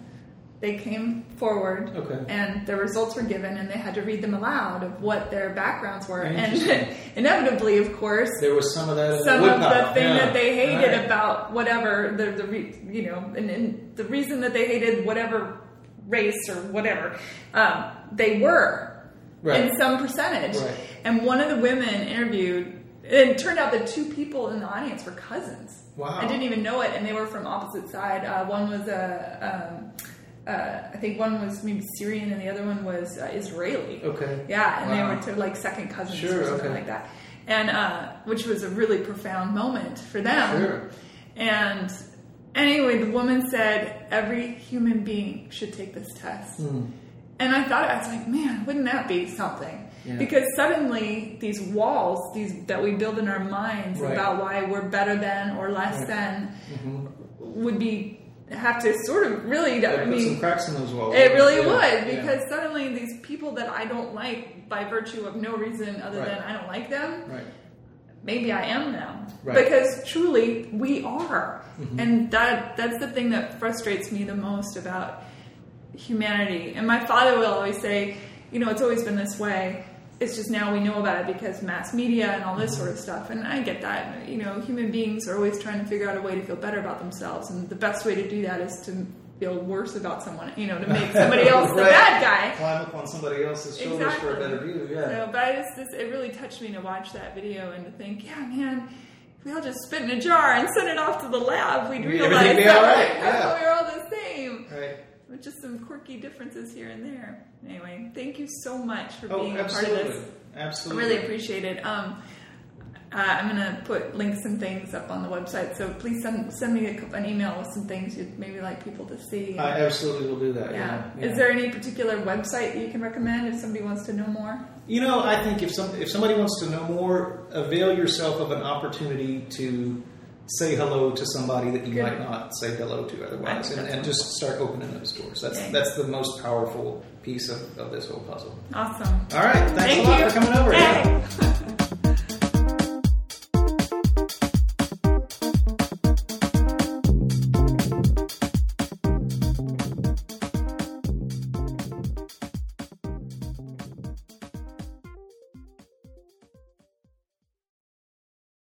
they came forward Okay. and the results were given and they had to read them aloud of what their backgrounds were and inevitably of course There was some of that some the of the thing Yeah. that they hated Right. about whatever the, the re, you know and, and the reason that they hated whatever race or whatever um, they were Right. in some percentage Right. and one of the women interviewed and it turned out that two people in the audience were cousins Wow. I didn't even know it and they were from opposite side uh, one was a um, uh, I think one was maybe Syrian and the other one was uh, Israeli Okay. yeah, and Wow. they were to like second cousins Sure, or something okay. like that, and uh, which was a really profound moment for them. Sure. And anyway, the woman said every human being should take this test. Hmm. And I thought I was like, man, wouldn't that be something? Yeah. Because suddenly these walls, these that we build in our minds Right. about why we're better than or less Right. than, Mhm. would be have to sort of really. That I put mean, some cracks in those walls. it really Yeah. would Yeah. because suddenly these people that I don't like by virtue of no reason other Right. than I don't like them, Right. maybe I am now. Right. Because truly we are. Mhm. And that that's the thing that frustrates me the most about humanity. And my father will always say, you know, it's always been this way. It's just now we know about it because mass media and all this sort of stuff. And I get that. You know, human beings are always trying to figure out a way to feel better about themselves. And the best way to do that is to feel worse about someone, you know, to make somebody else the bad guy. Climb up on somebody else's shoulders for a better view. Yeah. So, but I just, this, it really touched me to watch that video and to think, yeah, man, if we all just spit in a jar and send it off to the lab, we'd realize everything would be that right, yeah. we're all the same. Right. With just some quirky differences here and there. Anyway, thank you so much for Oh, being a part of absolutely. this. I Absolutely. really appreciate it. Um, uh, I'm gonna put links and things up on the website, so please send send me a, an email with some things you'd maybe like people to see. I absolutely will do that. yeah. Yeah. Is there any particular website you can recommend if somebody wants to know more? You know, I think if some if somebody wants to know more, avail yourself of an opportunity to say hello to somebody that you Good. might not say hello to otherwise, and, and just start opening those doors. That's Okay. that's the most powerful piece of, of this whole puzzle. Awesome. All right, thanks Thank a lot you. for coming over. Hey.